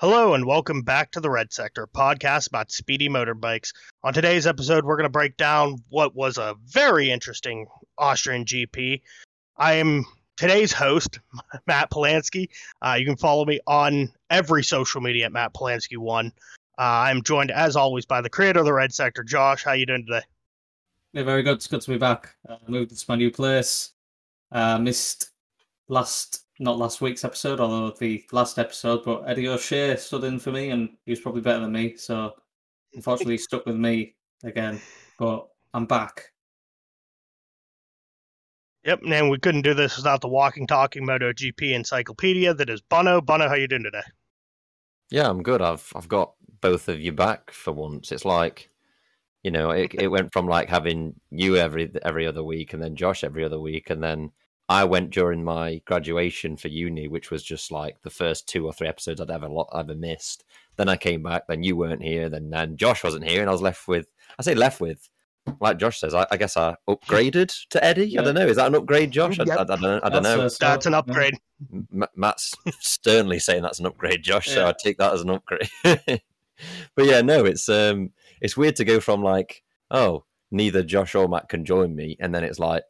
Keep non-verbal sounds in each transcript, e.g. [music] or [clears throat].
Hello and welcome back to the Red Sector podcast about speedy motorbikes. On today's episode, we're going to break down what was a very interesting Austrian GP. I am today's host, [laughs] Matt Polanski. Uh, you can follow me on every social media at Matt Polanski One. Uh, I'm joined, as always, by the creator of the Red Sector, Josh. How are you doing today? Yeah, very good. It's good to be back. Uh, moved to my new place. Uh, missed last, not last week's episode, although the last episode, but Eddie O'Shea stood in for me, and he was probably better than me. So, unfortunately, he stuck with me again. But I'm back. Yep, and we couldn't do this without the walking, talking MotoGP encyclopedia that is Bono. Bono, how you doing today? Yeah, I'm good. I've I've got both of you back for once. It's like, you know, it it went from like having you every every other week and then Josh every other week, and then I went during my graduation for uni, which was just like the first two or three episodes I'd ever ever missed. Then I came back, then you weren't here, then then Josh wasn't here, and I was left with I say left with like Josh says, I, I, guess I upgraded to Eddie. Yeah. I don't know. Is that an upgrade, Josh? Yep. I, I, I, don't. I don't know. That's an upgrade. M- Matt's sternly saying that's an upgrade, Josh. Yeah. So I take that as an upgrade. [laughs] but yeah, no, it's um, it's weird to go from like, oh, neither Josh or Matt can join me, and then it's like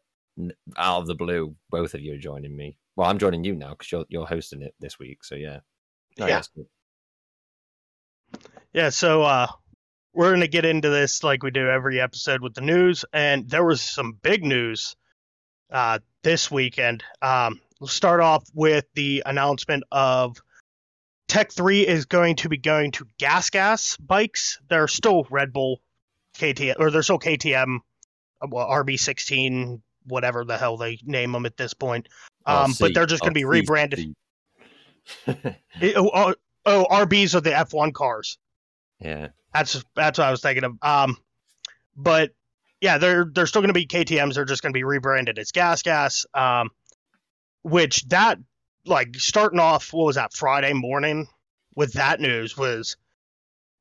out of the blue, both of you are joining me. Well, I'm joining you now because you're you're hosting it this week. So yeah, no, yeah. Yeah, so uh, we're going to get into this like we do every episode with the news, and there was some big news uh, this weekend. Um, we'll start off with the announcement of Tech 3 is going to be going to gas gas bikes. They're still Red Bull KTM, or they're still KTM, uh, well, RB16, whatever the hell they name them at this point. Um, but they're just going to be rebranded. [laughs] it, oh, oh, oh, RBs are the F1 cars. Yeah. That's that's what I was thinking of. Um, but yeah, they're they're still going to be KTM's. They're just going to be rebranded as Gas Gas. Um, which that like starting off, what was that Friday morning with that news was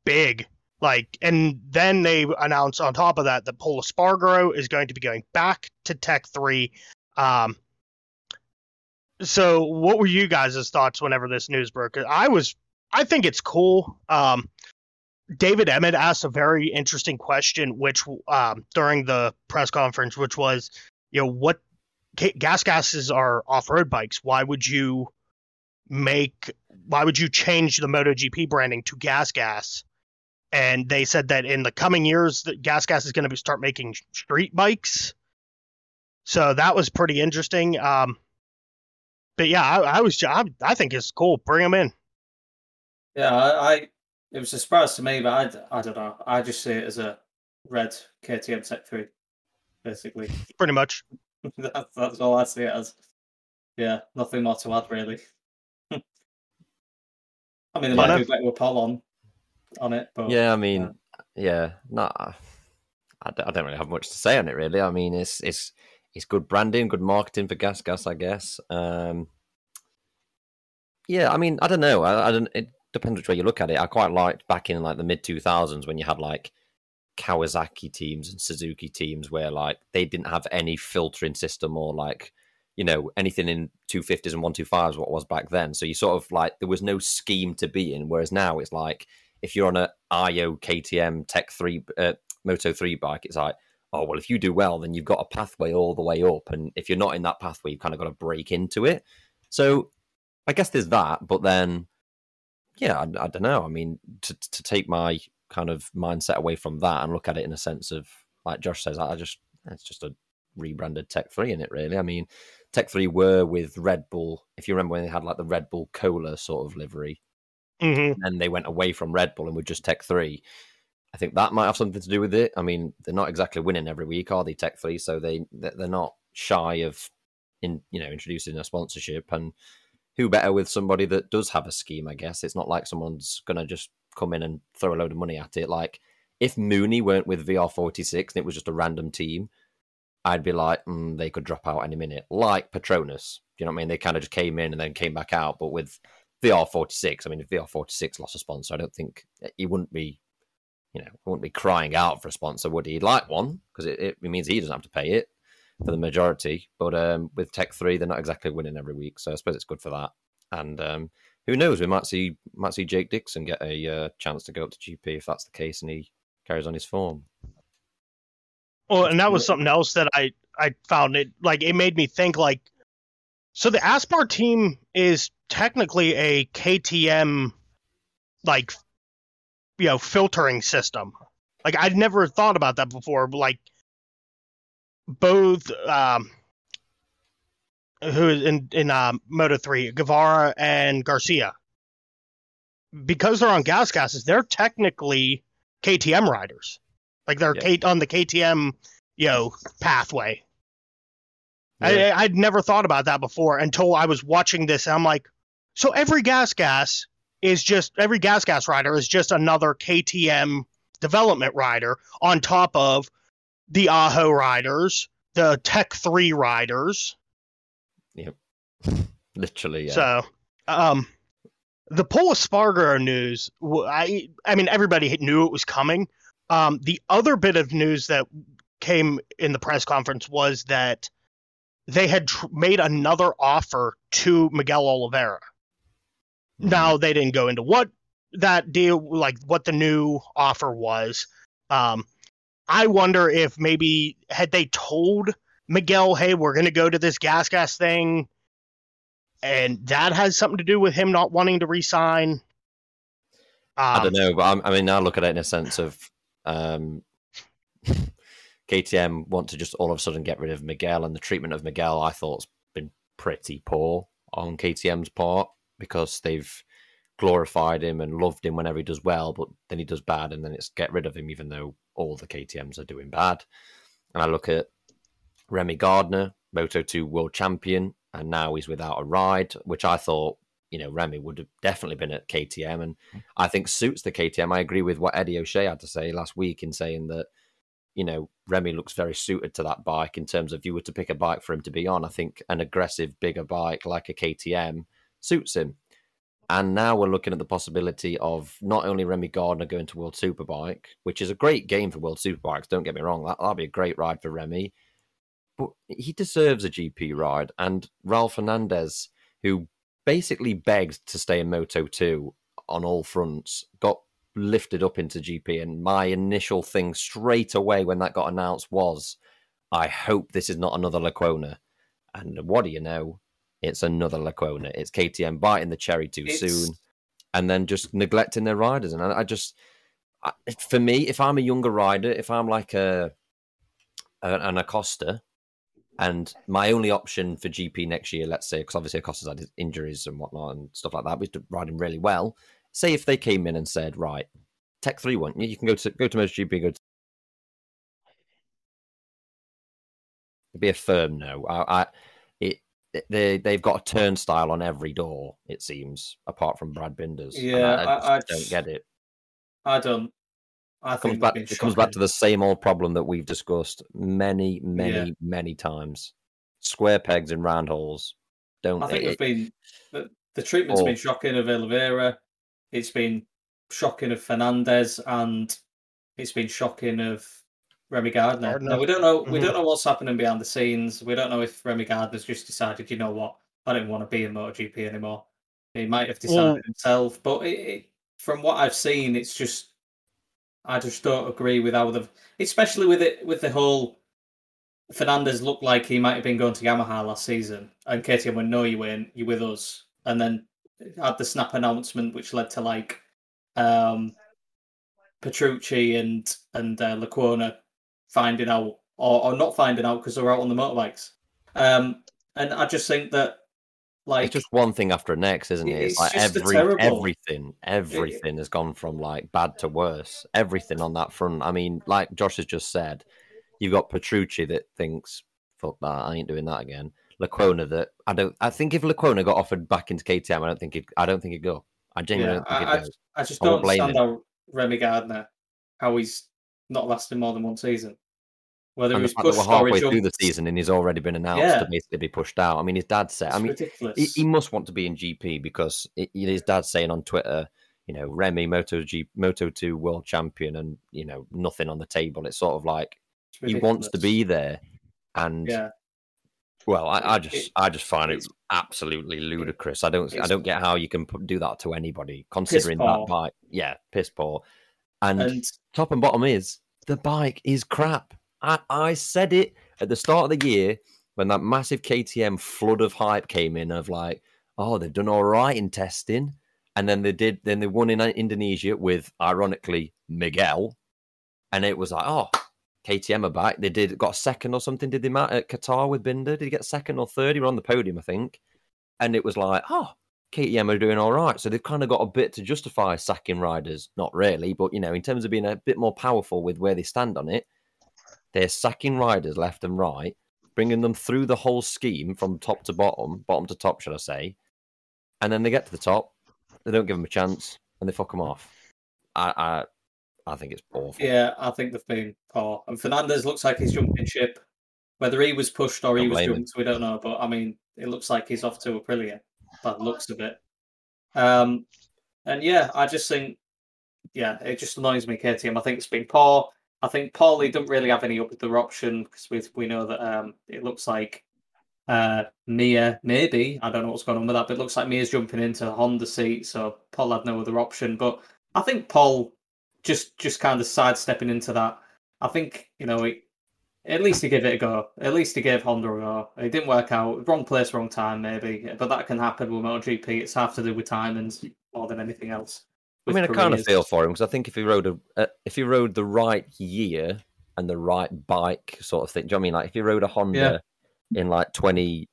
big. Like, and then they announced on top of that that Pol Espargaro is going to be going back to Tech Three. Um, so what were you guys' thoughts whenever this news broke? I was, I think it's cool. Um, David Emmett asked a very interesting question, which um, during the press conference, which was, you know, what gas gases are off-road bikes. Why would you make? Why would you change the MotoGP branding to gas gas? And they said that in the coming years, that gas gas is going to start making street bikes. So that was pretty interesting. Um, but yeah, I, I was I, I think it's cool. Bring them in. Yeah, I it was a surprise to me, but I, I don't know. I just see it as a red KTM Tech 3, basically. Pretty much. [laughs] that's, that's all I see it as. Yeah, nothing more to add, really. [laughs] I mean, they might do better with Pol on, on it, but. Yeah, I mean, yeah, no, I don't really have much to say on it, really. I mean, it's it's it's good branding, good marketing for Gas Gas, I guess. Um, yeah, I mean, I don't know. I, I don't. It, depends which way you look at it. I quite liked back in like the mid two thousands when you had like Kawasaki teams and Suzuki teams where like they didn't have any filtering system or like you know anything in 250s and 125s what was back then so you sort of like there was no scheme to be in whereas now it's like if you're on a io ktm tech 3 uh, moto 3 bike it's like oh well if you do well then you've got a pathway all the way up and if you're not in that pathway you've kind of got to break into it so i guess there's that but then yeah, I, I don't know. I mean, to to take my kind of mindset away from that and look at it in a sense of like Josh says, I just it's just a rebranded Tech Three in it. Really, I mean, Tech Three were with Red Bull. If you remember when they had like the Red Bull Cola sort of livery, mm-hmm. and they went away from Red Bull and would just Tech Three. I think that might have something to do with it. I mean, they're not exactly winning every week, are they? Tech Three, so they they're not shy of in you know introducing a sponsorship and who better with somebody that does have a scheme? I guess it's not like someone's gonna just come in and throw a load of money at it. Like if Mooney weren't with VR46 and it was just a random team, I'd be like, mm, they could drop out any minute. Like Petronas, you know what I mean? They kind of just came in and then came back out. But with VR46, I mean, if VR46 lost a sponsor, I don't think he wouldn't be, you know, wouldn't be crying out for a sponsor, would he? He'd like one because it, it means he doesn't have to pay it for the majority. But um, with Tech Three, they're not exactly winning every week, so I suppose it's good for that. And um, who knows? We might see might see Jake Dixon get a uh, chance to go up to GP if that's the case, and he carries on his form. Well, and that was something else that I I found it like it made me think like so the Aspar team is technically a KTM like you know filtering system. Like I'd never thought about that before. Like both um who is in in uh, Moto three, Guevara and Garcia, because they're on gas gases, they're technically KTM riders. Like they're Yeah. K- on the KTM, you know, pathway. Yeah. I, I'd never thought about that before until I was watching this. And I'm like, so every gas gas is just every gas gas rider is just another KTM development rider on top of the Ajo riders, the Tech Three riders. Yep, [laughs] literally, yeah. So, um, the Pol Espargaro news, I I mean, everybody knew it was coming. Um, the other bit of news that came in the press conference was that they had tr- made another offer to Miguel Oliveira. Mm-hmm. Now they didn't go into what that deal, like what the new offer was. Um, I wonder if maybe had they told Miguel, "Hey, we're going to go to this gas gas thing," and that has something to do with him not wanting to resign. Um, I don't know, but I'm, I mean, I look at it in a sense of um, [laughs] KTM want to just all of a sudden get rid of Miguel, and the treatment of Miguel I thought's been pretty poor on KTM's part because they've glorified him and loved him whenever he does well, but then he does bad, and then it's get rid of him, even though all the KTM's are doing bad. And I look at Remy Gardner, Moto 2 world champion, and now he's without a ride, which I thought, you know, Remy would have definitely been at KTM, and hmm. I think suits the KTM. I agree with what Eddie O'Shea had to say last week in saying that, you know, Remy looks very suited to that bike in terms of if you were to pick a bike for him to be on. I think an aggressive, bigger bike like a KTM suits him. And now we're looking at the possibility of not only Remy Gardner going to World Superbike, which is a great game for World Superbikes, don't get me wrong, that, that'll be a great ride for Remy, but he deserves a GP ride. And Raul Fernandez, who basically begged to stay in Moto 2 on all fronts, got lifted up into GP. And my initial thing straight away when that got announced was, I hope this is not another Lecuona. And what do you know? It's another Lecuona. It's KTM biting the cherry too It's- soon and then just neglecting their riders. And I, I just, I, for me, if I'm a younger rider, if I'm like a, a an Acosta, and my only option for GP next year, let's say, because obviously Acosta's had his injuries and whatnot and stuff like that, was riding really well. Say if they came in and said, right, Tech Three want you, you can go to go to MotoGP, go to It'd be a firm no. I, I it they they've got a turnstile on every door. It seems, apart from Brad Binder's. Yeah, I, I- I don't get it. I don't. I It comes back. It comes back to the same old problem that we've discussed many, many, Yeah. many times. Square pegs in round holes. Don't. I think it- they've been the, the treatment's Oh. been shocking of Oliveira. It's been shocking of Fernandez, and it's been shocking of Remy Gardner. Gardner. Now, we don't know. We Mhm. don't know what's happening behind the scenes. We don't know if Remy Gardner's just decided, you know what, I don't want to be in MotoGP anymore. He might have decided Well- himself, but it, it, from what I've seen, it's just I just don't agree with how they've, especially with it with the whole. Fernandez looked like he might have been going to Yamaha last season, and KTM went, "No, you weren't. You're with us." And then had the snap announcement, which led to like um, Petrucci and and uh, Lecuona finding out, or, or not finding out because they were out on the motorbikes. Um, and I just think that, like, it's just one thing after the next, isn't it? It's, like every everything, everything has gone from like bad to worse. Everything on that front. I mean, like Josh has just said, you've got Petrucci that thinks, "Fuck that, I ain't doing that again." Lecuona that I don't. I think if Lecuona got offered back into KTM, I don't think it. I don't think he'd go. I genuinely yeah, don't think I, he'd I, go. I just I don't understand how Remy Gardner, how he's not lasting more than one season. Whether And he the was fact that pushed we're halfway through the season and he's already been announced Yeah. to basically be pushed out. I mean, his dad said. It's I mean, he, he must want to be in GP because it, his dad's saying on Twitter, you know, Remy Moto G Moto Two world champion, and you know nothing on the table. It's sort of like he wants to be there, and Yeah, Well, I, I just it- I just find it absolutely ludicrous. I don't I don't get how you can put, do that to anybody, considering that bike. Yeah, piss poor. And, And top and bottom is the bike is crap. I, I said it at the start of the year when that massive KTM flood of hype came in of like, oh, they've done all right in testing, and then they did. Then they won in Indonesia with ironically Miguel, and it was like, oh, KTM are back. They did got second or something. Did they Matt at Qatar with Binder? Did he get second or third? He were on the podium, I think. And it was like, oh, KTM are doing all right. So they've kind of got a bit to justify sacking riders. Not really, but you know, in terms of being a bit more powerful with where they stand on it, they're sacking riders left and right, bringing them through the whole scheme from top to bottom, bottom to top, should I say? And then they get to the top, they don't give them a chance, and they fuck them off. I, I, I think it's poor. yeah, I think they've been poor. And Fernandez looks like he's jumping ship. Whether he was pushed or he was jumped, we don't know. But I mean, it looks like he's off to Aprilia by the looks of it. Um, and yeah, I just think, yeah, it just annoys me. KTM. I think it's been poor. I think Paulie don't really have any other option because we we know that um, it looks like uh, Mir maybe I don't know what's going on with that, but it looks like Mir's jumping into Honda seat, so Pol had no other option. But I think Pol just just kind of sidestepping into that. I think you know he, at least he gave it a go. At least he gave Honda a go. It didn't work out. Wrong place, wrong time, maybe. But that can happen with MotoGP. It's half to do with timings more than anything else. I mean, I kind of feel for him because I think if he rode a uh, if he rode the right year and the right bike sort of thing, do you know what I mean? Like if he rode a Honda in like twenty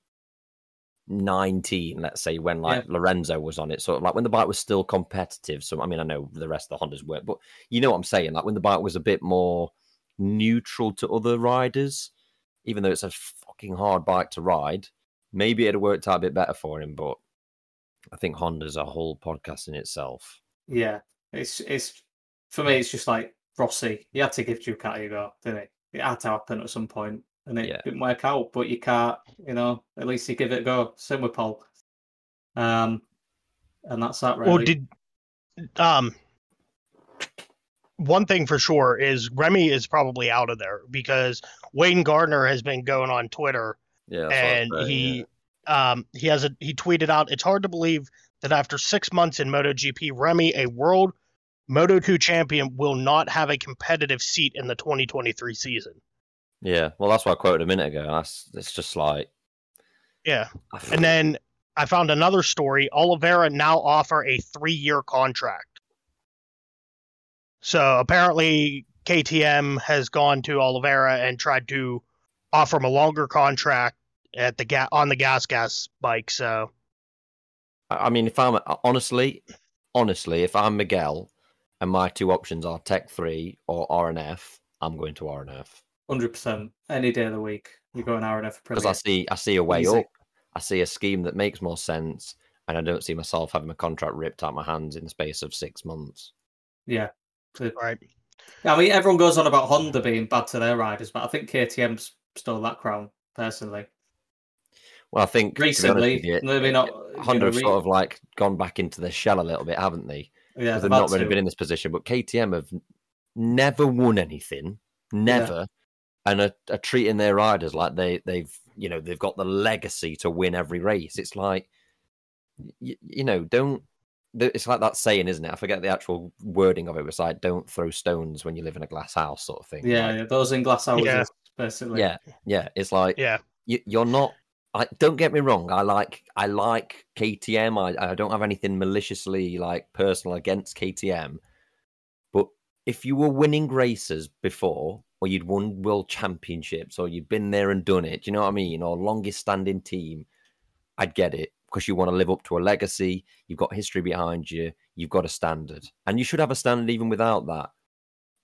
nineteen, let's say, when like Lorenzo was on it, sort of like when the bike was still competitive. So I mean, I know the rest of the Hondas weren't, but you know what I'm saying? Like when the bike was a bit more neutral to other riders, even though it's a fucking hard bike to ride, maybe it'd have worked out a bit better for him. But I think Honda's a whole podcast in itself. Yeah, it's it's for me. It's just like Rossi. He had to give Ducati a go, didn't he? It had to happen at some point, and it Yeah. didn't work out. But you can't, you know. At least you give it a go. Same with Pol. Um, and that's that. Really. Well, did um one thing for sure is Remy is probably out of there because Wayne Gardner has been going on Twitter Yeah, that's what I and was saying, he yeah. um he has a he tweeted out it's hard to believe that after six months in MotoGP, Remy, a world Moto2 champion, will not have a competitive seat in the 2023 season. Yeah, well, that's what I quoted a minute ago. That's it's just like, Yeah. And then I found another story. Oliveira now offer a three-year contract. So apparently KTM has gone to Oliveira and tried to offer him a longer contract at the ga- on the gas gas bike. So I I mean, if I'm honestly, honestly, if I'm Miguel, and my two options are Tech Three or RNF, I'm going to RNF Hundred percent. Any day of the week, you go an hour and a half. because I see I see a way Easy. up. I see a scheme that makes more sense, and I don't see myself having a contract ripped out my hands in the space of six months. Yeah. So- right. I mean, everyone goes on about Honda being bad to their riders, but I think KTM's stole that crown personally. Well, I think to be honest Recently, you, maybe not. Honda have re- sort of like gone back into their shell a little bit, haven't they? yeah, they've they've not really to. been in this position. But KTM have never won anything, never, and are, are treating their riders like they they've you know they've got the legacy to win every race. It's like you, you know don't. It's like that saying, isn't it? I forget the actual wording of it. but It's like "Don't throw stones when you live in a glass house," sort of thing. Yeah, Like, yeah, those in glass houses, Yeah. basically. yeah, yeah. It's like Yeah. you, you're not. I don't get me wrong. I like I like KTM. I, I don't have anything maliciously like personal against KTM. But if you were winning races before, you'd won world championships, or you'd been there and done it, do you know what I mean? Or longest standing team, I'd get it because you want to live up to a legacy. You've got history behind you. You've got a standard, and you should have a standard even without that.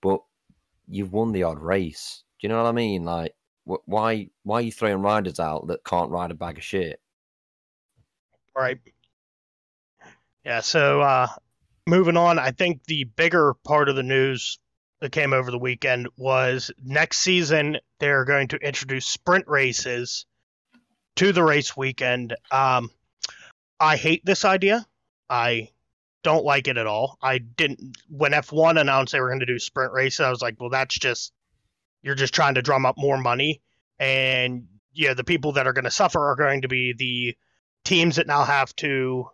But you've won the odd race. Do you know what I mean? Like, wh- why why are you throwing riders out that can't ride a bag of shit? Right. Yeah, so uh moving on, I think the bigger part of the news that came over the weekend was next season they're going to introduce sprint races to the race weekend. Um I hate this idea. I don't like it at all. I didn't when F1 announced they were going to do sprint races, I was like, well that's just you're just trying to drum up more money and yeah, the people that are going to suffer are going to be the teams that now have to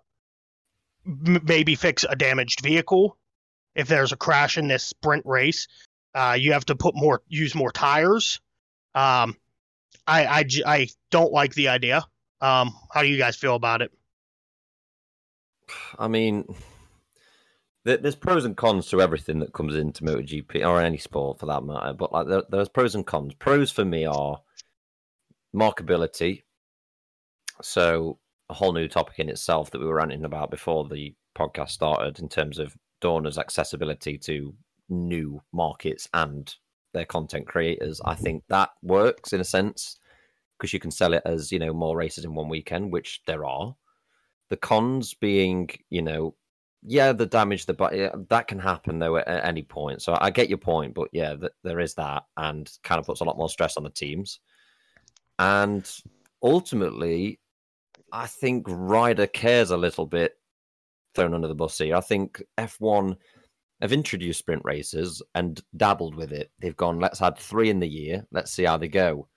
m- maybe fix a damaged vehicle. If there's a crash in this sprint race, uh, you have to put more, use more tires. Um, I, I, I don't like the idea. Um, how do you guys feel about it? I mean, there's pros and cons to everything that comes into MotoGP or any sport for that matter. But like, there's pros and cons. Pros for me are markability. So a whole new topic in itself that we were ranting about before the podcast started in terms of Dorna's accessibility to new markets and their content creators. I mm-hmm. think that works in a sense because you can sell it as you know more races in one weekend, which there are. The cons being, you know, yeah, the damage, the but yeah, that can happen though at, at any point. So I get your point, but yeah, th- there is that, and kind of puts a lot more stress on the teams. And ultimately, I think Ryder cares a little bit thrown under the bus here. I think F1 have introduced sprint races and dabbled with it. They've gone, let's add three in the year, let's see how they go.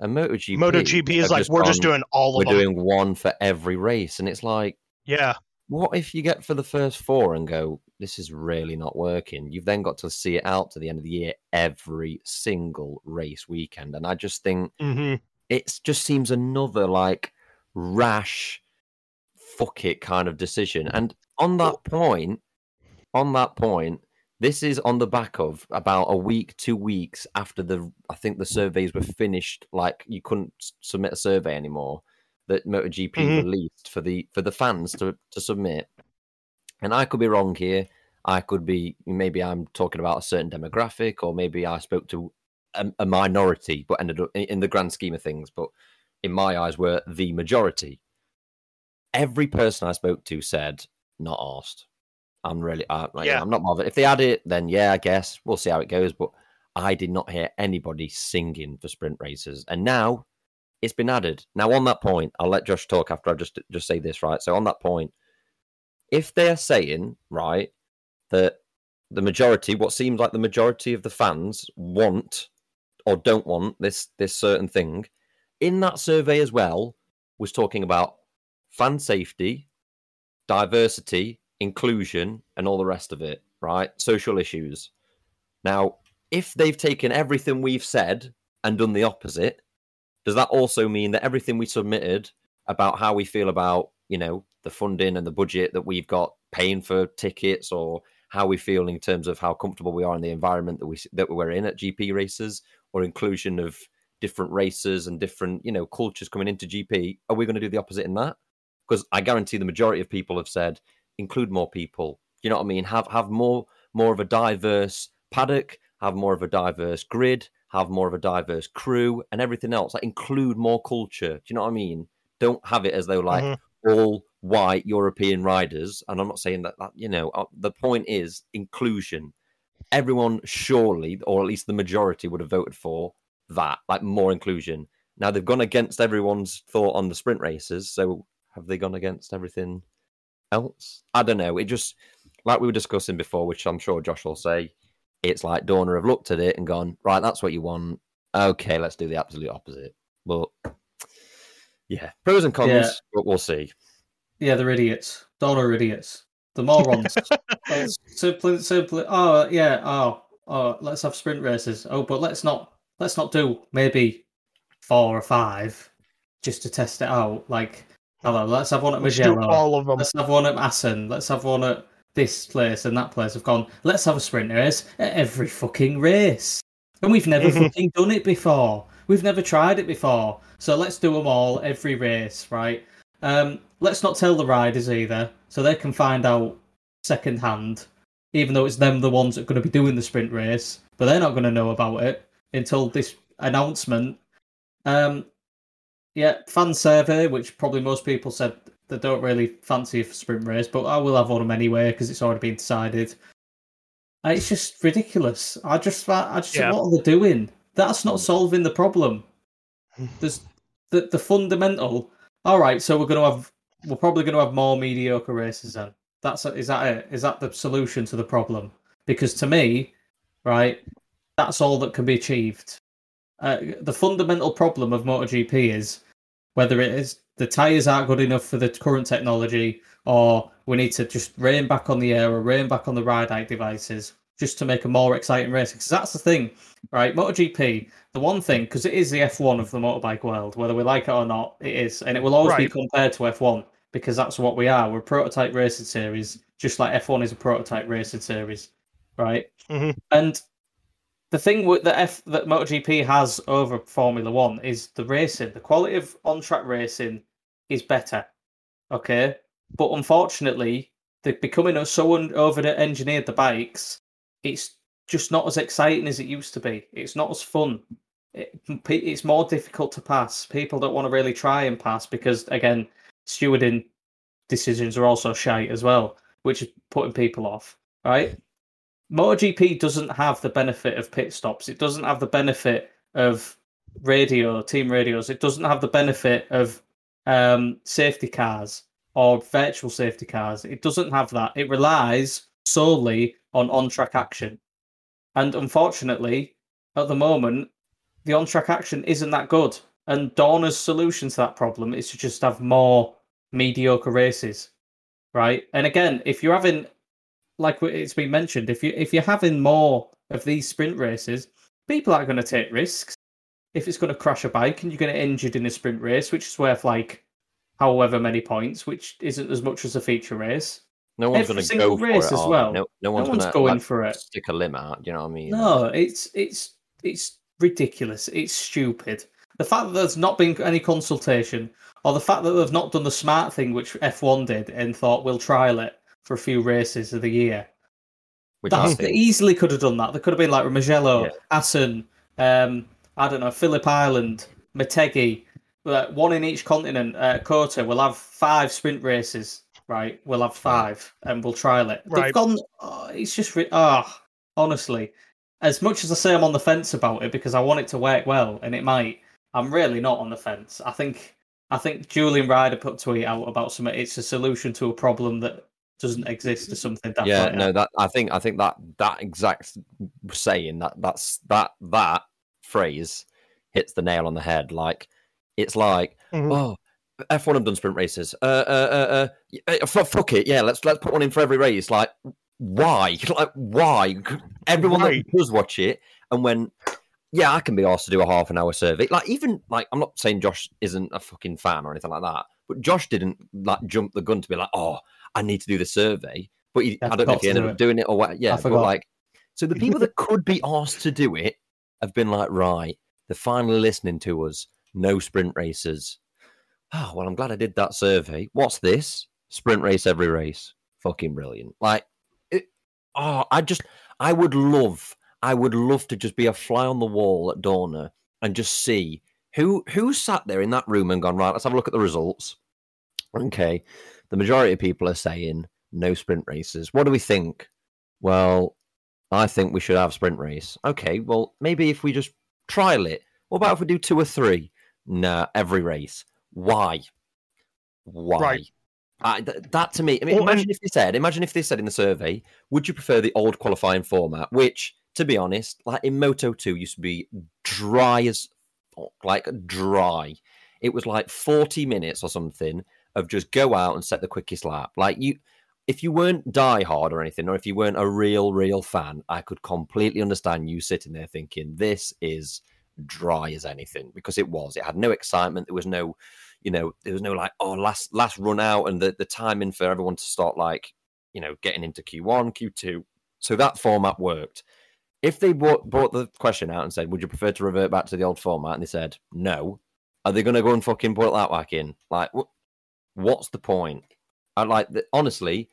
And MotoGP, MotoGP is like we're just doing all we're of them. doing one for every race, and it's like, yeah, what if you get for the first four and go, this is really not working? You've then got to see it out to the end of the year every single race weekend, and I just think hmm it just seems another like rash, fuck it kind of decision. And on that point, on that point, this is on the back of about a week, two weeks after the I think the surveys were finished. Like you couldn't submit a survey anymore that MotoGP Mhm. released for the for the fans to to submit. And I could be wrong here. I could be maybe I'm talking about a certain demographic, or maybe I spoke to a, a minority, but ended up in the grand scheme of things. But in my eyes, were the majority. Every person I spoke to said not asked. I'm really, I, like, Yeah. I'm not bothered. If they add it, then yeah, I guess we'll see how it goes. But I did not hear anybody singing for sprint races, and now it's been added. Now on that point, I'll let Josh talk after I just just say this right. So on that point, if they are saying right that the majority, what seems like the majority of the fans want or don't want this this certain thing, in that survey as well was talking about fan safety, diversity, inclusion, and all the rest of it, right? Social issues. Now, if they've taken everything we've said and done the opposite, does that also mean that everything we submitted about how we feel about, you know, the funding and the budget that we've got paying for tickets or how we feel in terms of how comfortable we are in the environment that we that we're in at GP races or inclusion of different races and different, you know, cultures coming into GP, are we going to do the opposite in that? Because I guarantee the majority of people have said include more people. You know what I mean? Have have more more of a diverse paddock, have more of a diverse grid, have more of a diverse crew, and everything else. Like include more culture. Do you know what I mean? Don't have it as though like Mhm. all white European riders. And I'm not saying that, that you know. uh, The point is inclusion. Everyone surely, or at least the majority, would have voted for that, like more inclusion. Now they've gone against everyone's thought on the sprint races. So have they gone against everything else? I don't know. It just like we were discussing before, which I'm sure Josh will say. It's like Dorna have looked at it and gone, right, that's what you want. Okay, let's do the absolute opposite. But yeah, pros and cons, Yeah. but we'll see. Yeah, they're idiots. Dawn are idiots. The morons. [laughs] Oh, simply, simply. Oh, yeah. Oh, oh. Let's have sprint races. Oh, but let's not. Let's not do maybe four or five just to test it out. Like, hello, let's have one at Let's Mugello. all of them. Let's have one at Assen. Let's have one at this place and that place. I've gone. Let's have a sprint race at every fucking race, and we've never [laughs] fucking done it before. We've never tried it before, so let's do them all every race, right? Um, let's not tell the riders either, so they can find out second hand, even though it's them the ones that are going to be doing the sprint race, but they're not going to know about it until this announcement. Um, yeah, fan survey, which probably most people said they don't really fancy a sprint race, but I will have one of them anyway because it's already been decided. It's just ridiculous. I just, I just, Yeah. what are they doing? That's not solving the problem. [laughs] There's the the fundamental. All right, so we're going to have, we're probably going to have more mediocre races then. That's is that it? Is that the solution to the problem? Because to me, right, that's all that can be achieved. Uh, the fundamental problem of MotoGP is whether it is the tires aren't good enough for the current technology, or we need to just rein back on the air or rein back on the ride height devices just to make a more exciting race. Because that's the thing, right? MotoGP, the one thing, because it is the F1 of the motorbike world, whether we like it or not, it is, and it will always be compared to F1 because that's what we are. We're a prototype racing series, just like F1 is a prototype racing series, right? Mhm. And the thing with that F that MotoGP has over Formula One is the racing. The quality of on-track racing is better, okay. But unfortunately, they're becoming so un- over-engineered the bikes. It's just not as exciting as it used to be. It's not as fun. It, it's more difficult to pass. People don't want to really try and pass because, again, stewarding decisions are also shite as well, which is putting people off. Right? MotoGP doesn't have the benefit of pit stops. It doesn't have the benefit of radio, team radios. It doesn't have the benefit of um, safety cars or virtual safety cars. It doesn't have that. It relies solely on on-track action. And unfortunately, at the moment, the on-track action isn't that good. And Dorna's solution to that problem is to just have more mediocre races, right? And again, if you're having, like it's been mentioned, if you if you're having more of these sprint races, people aren't going to take risks. If it's going to crash a bike and you're going to get injured in a sprint race, which is worth like however many points, which isn't as much as a feature race. No one's going to go for it. as are well. No, no one's, one's gonna, going like, for it. Stick a limb out. You know what I mean? No, it's it's it's ridiculous. It's stupid. The fact that there's not been any consultation, or the fact that they've not done the smart thing which F1 did and thought we'll trial it for a few races of the year. Which I That's, they easily could have done that. They could have been like Mugello, Yeah. Assen, um, I don't know, Phillip Island, Motegi, uh, one in each continent. Uh, COTA, we'll have five sprint races, right? We'll have five, and we'll trial it. Right. They've gone. Oh, it's just ah, honestly, as much as I say I'm on the fence about it because I want it to work well, and it might. I'm really not on the fence. I think I think Julian Ryder put a tweet out about something. It's a solution to a problem that doesn't exist or something. daft yeah, no, that I think I think that that exact saying that that's that that phrase hits the nail on the head. Like it's like, Mhm. oh, F1 have done sprint races. Uh, uh, uh, uh, uh, f- fuck it, yeah, let's let's put one in for every race. Like, why? [laughs] Like, why? Everyone Right. that does watch it, and when, yeah, I can be asked to do a half an hour survey. Like, even like, I'm not saying Josh isn't a fucking fan or anything like that, but Josh didn't like jump the gun to be like, oh, I need to do the survey. But he, I don't know if he ended do up doing it or what. Yeah, I but like, so the people that could be asked to do it have been like, right, they're finally listening to us. No sprint races. Oh, well, I'm glad I did that survey. What's this? Sprint race every race. Fucking brilliant. Like, it, oh, I just, I would love, I would love to just be a fly on the wall at Dorna and just see who who sat there in that room and gone, right, let's have a look at the results. Okay. The majority of people are saying no sprint races. What do we think? Well, I think we should have sprint race. Okay, well, maybe if we just trial it. What about if we do two or three? Nah, every race. Why? Why? Right. I, th- that to me, I mean, Well, imagine if they said, imagine if they said in the survey, would you prefer the old qualifying format, which, to be honest, like in Moto 2 used to be dry as fuck, like dry. It was like 40 minutes or something of just go out and set the quickest lap. Like you, if you weren't die hard or anything, or if you weren't a real, real fan, I could completely understand you sitting there thinking this is dry as anything because it was. It had no excitement. There was no, you know, there was no like, oh, last last run out and the the timing for everyone to start like, you know, getting into Q one, Q two. So that format worked. If they brought, brought the question out and said, "Would you prefer to revert back to the old format?" and they said no, are they going to go and fucking put that back in? Like, what's the point? I like the, honestly,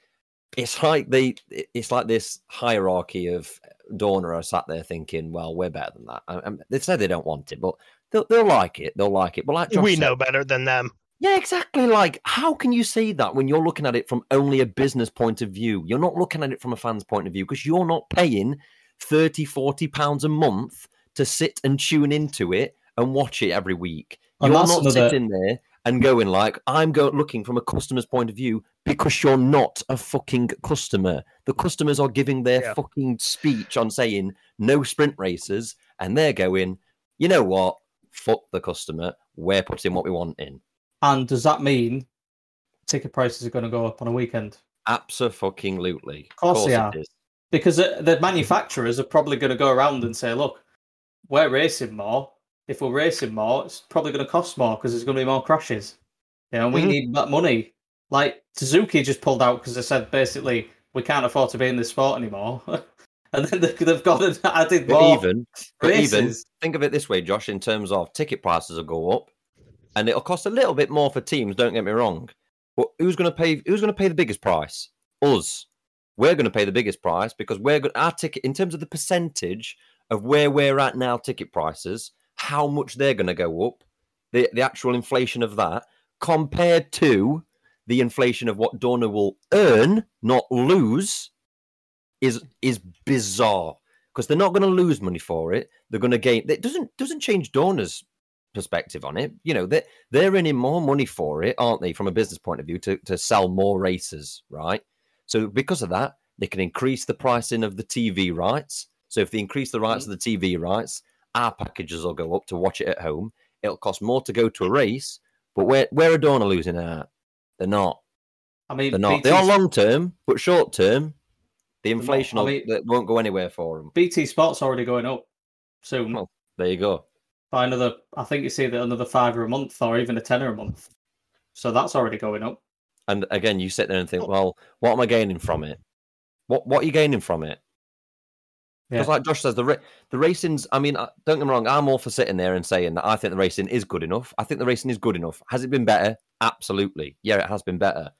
it's like the it's like this hierarchy of Dorna are sat there thinking, well, we're better than that. I, I, they've said they don't want it, but they'll, they'll like it. They'll like it. But like Josh we said- know better than them. yeah, exactly. Like, how can you say that when you're looking at it from only a business point of view? You're not looking at it from a fan's point of view because you're not paying 30, 40 pounds a month to sit and tune into it and watch it every week. And you're not another- sitting there and going like, I'm go looking from a customer's point of view because you're not a fucking customer. The customers are giving their Yeah. fucking speech on saying no sprint races, and they're going, you know what? Fuck the customer. We're putting what we want in. And does that mean ticket prices are going to go up on a weekend? Absolutely. Of course, they it are. is. Because the manufacturers are probably going to go around and say, look, we're racing more. If we're racing more, it's probably going to cost more because there's going to be more crashes. You know, we Mhm. need that money. Like Suzuki just pulled out because they said basically we can't afford to be in this sport anymore. [laughs] and then they- they've gone and [laughs] added more even, but even think of it this way, Josh, in terms of ticket prices will go up, and it'll cost a little bit more for teams. Don't get me wrong, but who's going to pay? Who's going to pay the biggest price? Us. We're going to pay the biggest price because we're going our ticket in terms of the percentage of where we're at now. Ticket prices, how much they're going to go up, the the actual inflation of that compared to the inflation of what Dorna will earn, not lose, is is bizarre because they're not going to lose money for it. They're going to gain. It doesn't doesn't change Dorna's perspective on it. You know, they they're earning more money for it, aren't they, from a business point of view, to to sell more races, right? So because of that, they can increase the pricing of the TV rights. So if they increase the rights mm-hmm. of the TV rights, our packages will go up to watch it at home. It'll cost more to go to a race, but where where are Dorna losing out? They're not. I mean, They're not. They are long term, but short term, the inflation I mean- won't go anywhere for them. BT Sports already going up soon Well, There you go. by another. I think you see that another five or a month or even a tenner a month. So that's already going up. And again, you sit there and think, oh. well, what am I gaining from it? What what are you gaining from it? Because, Yeah. like Josh says, the ra- the racing's. I mean, uh, don't get me wrong. I'm all for sitting there and saying that I think the racing is good enough. I think the racing is good enough. Has it been better? Absolutely. Yeah, it has been better.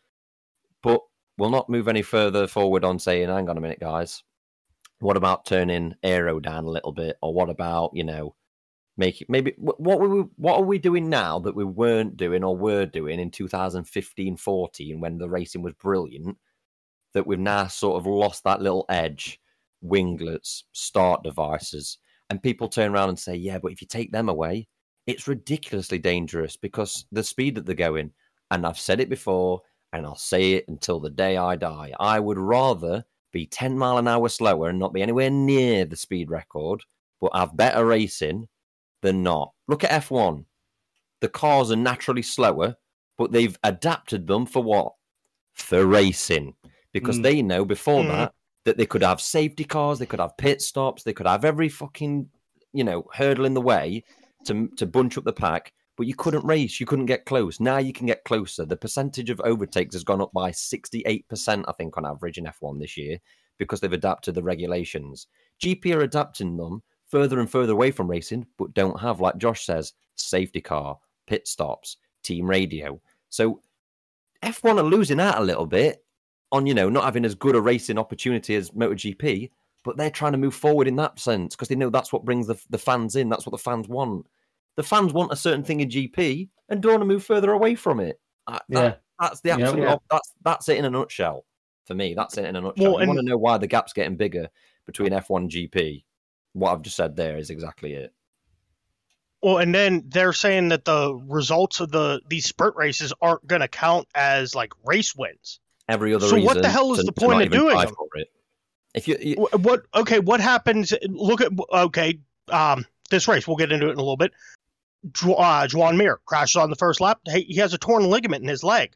But we'll not move any further forward on saying, hang on a minute, guys. What about turning aero down a little bit, or what about you know, make it maybe what were we, what are we doing now that we weren't doing or were doing in 2015, 14 when the racing was brilliant? That we've now sort of lost that little edge winglets, start devices, and people turn around and say, "Yeah, but if you take them away, it's ridiculously dangerous because the speed that they're going." And I've said it before, and I'll say it until the day I die. I would rather be 10 mile an hour slower and not be anywhere near the speed record, but have better racing than not. Look at F1. The cars are naturally slower, but they've adapted them for what? For racing. Because Mm. they know before Mm. that that they could have safety cars, they could have pit stops, they could have every fucking, you know, hurdle in the way to to bunch up the pack. But you couldn't race, you couldn't get close. Now you can get closer. The percentage of overtakes has gone up by 68%, I think, on average in F1 this year, because they've adapted the regulations. GP are adapting them further and further away from racing, but don't have, like Josh says, safety car, pit stops, team radio. So F1 are losing out a little bit on, you know, not having as good a racing opportunity as MotoGP, but they're trying to move forward in that sense because they know that's what brings the, the fans in. That's what the fans want. The fans want a certain thing in GP and don't want to move further away from it. I- Yeah. that's the Yeah, absolute. yeah. op- That's that's it in a nutshell. For me, that's it in a nutshell. Well, you want to know why the gap's getting bigger between F1 and GP? What I've just said there is exactly it. Well, and then they're saying that the results of the these sprint races aren't going to count as like race wins. Every other So what the hell is to- the point of doing them? If you, you What? Okay, what happens? Look at okay, um, this race. We'll get into it in a little bit. Ju- Uh, Joan Mir crashes on the first lap. He, he has a torn ligament in his leg.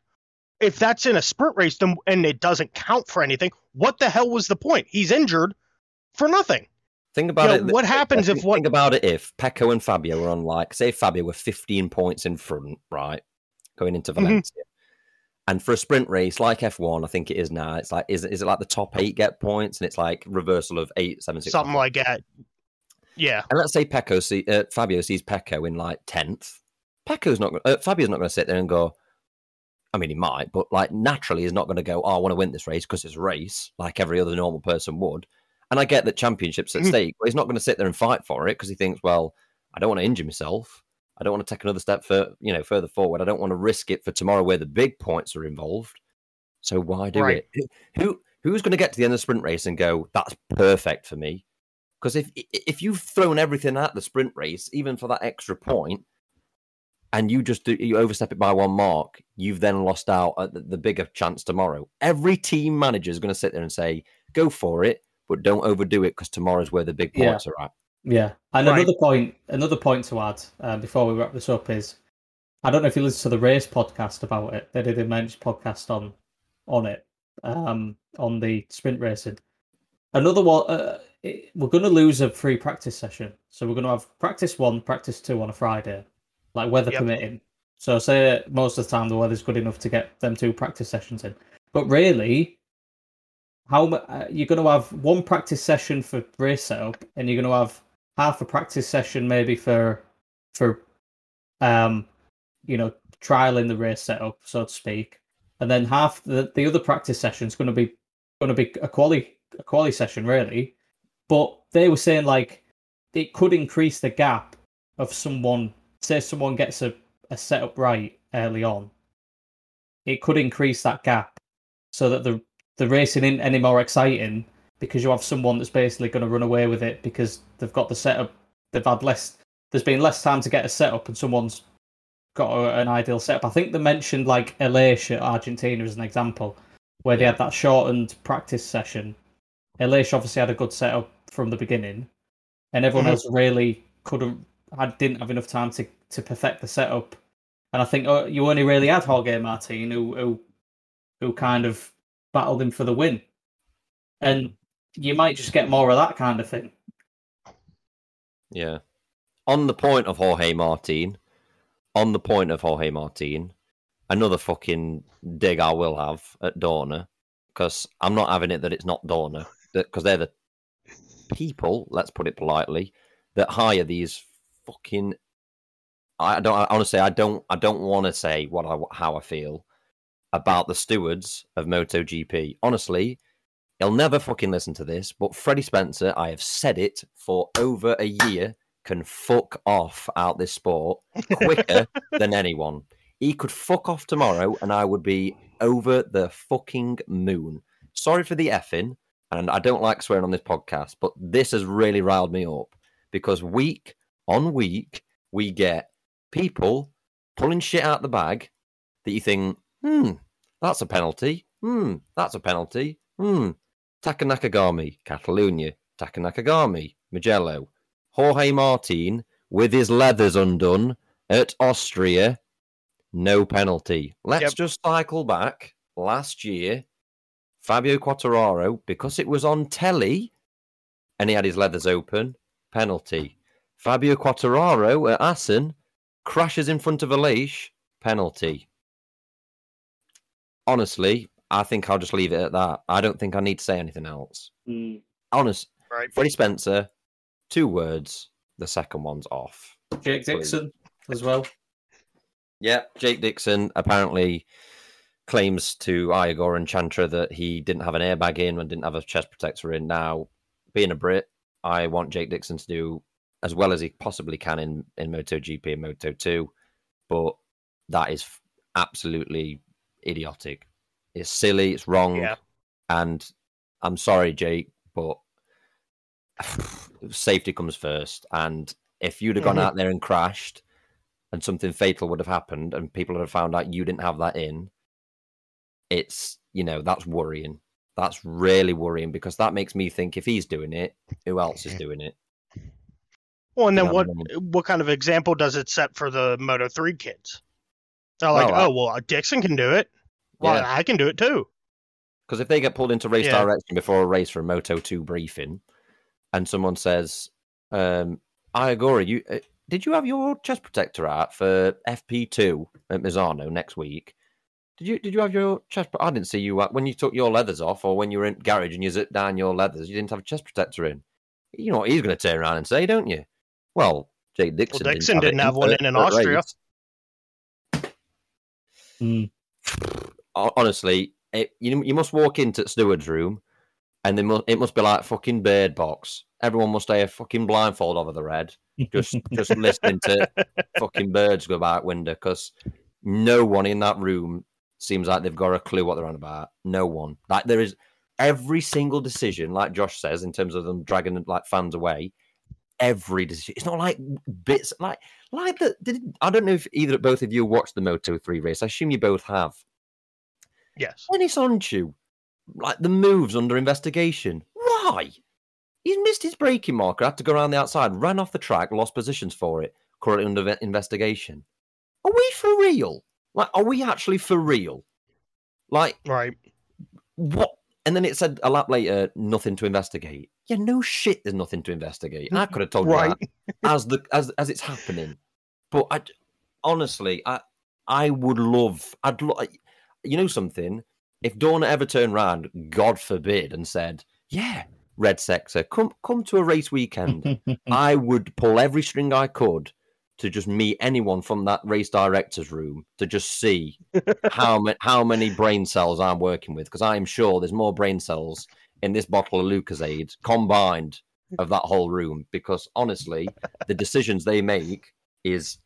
If that's in a sprint race, then and it doesn't count for anything, what the hell was the point? He's injured for nothing. think about You it. what happens think, if what- Think about it if Pecco and Fabio were on like, say, Fabio were 15 points in front, right, going into Mhm. Valencia. And for a sprint race like F1, I think it is now. It's like, is, is it like the top eight get points, and it's like reversal of eight, seven, six, Something like that. Yeah. And let's say Pecco see uh, Fabio sees Pecco in like tenth. Pecco's not. gonna- Uh, Fabio's not going to sit there and go. I mean, he might, but like naturally, he's not going to go. Oh, I want to win this race because it's a race, like every other normal person would. And I get that championships at Mhm. stake, but he's not going to sit there and fight for it because he thinks, well, I don't want to injure myself. I don't want to take another step for you know further forward. I don't want to risk it for tomorrow where the big points are involved. So why do Right. it? Who who- who's going to get to the end of the sprint race and go, that's perfect for me? Because if if you've thrown everything at the sprint race, even for that extra point, and you just do, you overstep it by one mark, you've then lost out at the, the bigger chance tomorrow. Every team manager is going to sit there and say, "Go for it, but don't overdo it because tomorrow's where the big Yeah. points are at." Yeah, and Right. another point, another point to add uh, before we wrap this up is, I don't know if you listen to the race podcast about it. They did a men's podcast on on it, um, on the sprint racing. Another one, uh, it, we're going to lose a free practice session, so we're going to have practice one, practice two on a Friday, like weather Yep. permitting. So say most of the time the weather's good enough to get them two practice sessions in, but really. How uh, you're going to have one practice session for race setup, and you're going to have half a practice session maybe for for um you know trialing the race setup so to speak. And then half the, the other practice session is going to be going to be a quali a quali session really. But they were saying like it could increase the gap of someone say someone gets a, a setup right early on. It could increase that gap so that the the racing isn't any more exciting because you have someone that's basically going to run away with it because they've got the setup. They've had less. There's been less time to get a setup, and someone's got a, an ideal setup. I think they mentioned like Aleix at Argentina as an example, where they had that shortened practice session. Aleix obviously had a good setup from the beginning, and everyone Mhm. else really couldn't. had didn't have enough time to to perfect the setup. And I think oh, you only really had Jorge Martin, who who who kind of battled him for the win, and you might just get more of that kind of thing. Yeah. On the point of Jorge Martin, on the point of Jorge Martin, another fucking dig I will have at Dorna, because I'm not having it that it's not Dorna, because they're the people, let's put it politely, that hire these fucking. I don't I, honestly. I don't. I don't want to say what I how I feel about the stewards of MotoGP. Honestly, he'll never fucking listen to this. But Freddie Spencer, I have said it for over a year, can fuck off out this sport [laughs] quicker than anyone. He could fuck off tomorrow, and I would be over the fucking moon. Sorry for the effing, and I don't like swearing on this podcast, but this has really riled me up because week on week we get people pulling shit out the bag that you think, hmm, that's a penalty. Hmm, that's a penalty. Hmm. Taka Nakagami, Catalonia. Taka Nakagami, Mugello. Jorge Martin with his leathers undone at Austria. No penalty. Let's Yep. just cycle back last year. Fabio Quartararo, because it was on telly and he had his leathers open, penalty. Fabio Quartararo at Assen crashes in front of Aleix, penalty. Honestly, I think I'll just leave it at that. I don't think I need to say anything else. Hmm. Honest, Right. Freddie Spencer, two words. The second one's off. Jake Dixon as well. Yeah, Jake Dixon apparently claims to Ogura and Chantra that he didn't have an airbag in and didn't have a chest protector in. Now, being a Brit, I want Jake Dixon to do as well as he possibly can in, in MotoGP and Moto 2, but that is absolutely idiotic. It's silly, it's wrong, Yeah. and I'm sorry, Jake, but [sighs] safety comes first. And if you'd have gone Mhm. out there and crashed, and something fatal would have happened, and people would have found out you didn't have that in, it's you know that's worrying. That's really worrying because that makes me think if he's doing it, who else is doing it? Well, and then Yeah, what I what kind of example does it set for the Moto three kids? They're like, Well, oh well, Dixon can do it. Well, Yeah. I can do it too. Because if they get pulled into race Yeah. direction before a race for a Moto 2 briefing, and someone says, um, Ogura, you uh, did you have your chest protector out for FP2 at Misano next week? Did you did you have your chest? pro- I didn't see you uh, when you took your leathers off, or when you were in garage and you zipped down your leathers. You didn't have a chest protector in. You know what he's going to turn around and say, don't you? Well, Jake Dixon. well, Dixon it didn't have one in in Austria. race. Hon- honestly, it, you you must walk into the steward's room, and they must, it must be like fucking Bird Box. Everyone must have a fucking blindfold over their head, just [laughs] just listening to fucking birds go by window, because no one in that room seems like they've got a clue what they're on about. No one. Like there is every single decision, like Josh says, in terms of them dragging like fans away. Every decision. It's not like bits like like the. Did, I don't know if either both of you watched the Moto three race. I assume you both have. Yes. Deniz Öncü, like the moves under investigation. Why? He's missed his braking marker, had to go around the outside, ran off the track, lost positions for it, currently under investigation. Are we for real? Like, are we actually for real? Like, Right. what? And then it said a lap later, nothing to investigate. Yeah, no shit, there's nothing to investigate. I could have told you Right. that as the as as it's happening. But I honestly, I I would love. I'd lo- you know something. If Dorna ever turned round, God forbid, and said, "Yeah, red sector, come come to a race weekend," [laughs] I would pull every string I could to just meet anyone from that race director's room to just see [laughs] how ma- how many brain cells I'm working with because I am sure there's more brain cells in this bottle of Lucozade combined of that whole room because honestly the decisions they make is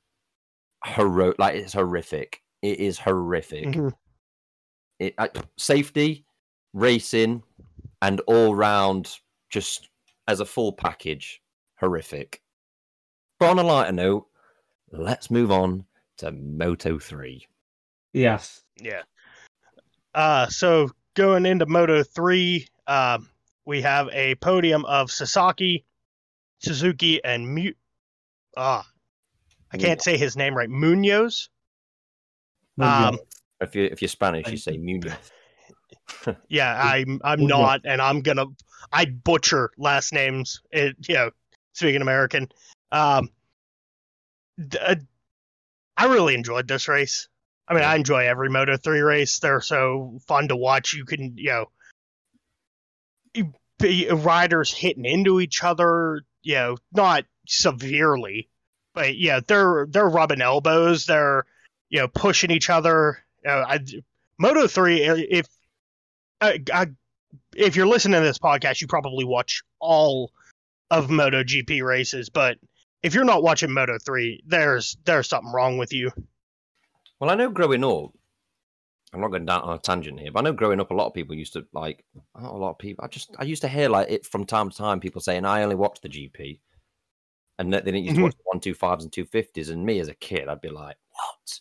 hero like it's horrific it is horrific Mhm. It, uh, safety racing and all round just as a full package horrific but on a lighter note let's move on to moto 3 yes. Yeah. Uh, so going into Moto 3, um, we have a podium of Sasaki, Suzuki, and Mu. Ah, I can't say his name right. Munoz. Um, if you if you're spanish you say munoz [laughs] yeah, I'm I'm Munoz. not, and I'm gonna I butcher last names. It you know, speaking American. Um, d- uh, I really enjoyed this race. I mean, Yeah. I enjoy every Moto three race. They're so fun to watch. You can you know, you- be- riders hitting into each other. You know, not severely, but yeah, they're they're rubbing elbows. They're you know pushing each other. Know, I, Moto three, uh, if I, I, if you're listening to this podcast, you probably watch all of Moto GP races. But if you're not watching Moto three, there's there's something wrong with you. Well, I know growing up, I'm not going down on a tangent here, but I know growing up, a lot of people used to like, not a lot of people. I just, I used to hear like it from time to time, people saying, I only watch the GP. And that they didn't used to Mhm. watch one two fives and two fifties. And me as a kid, I'd be like, what?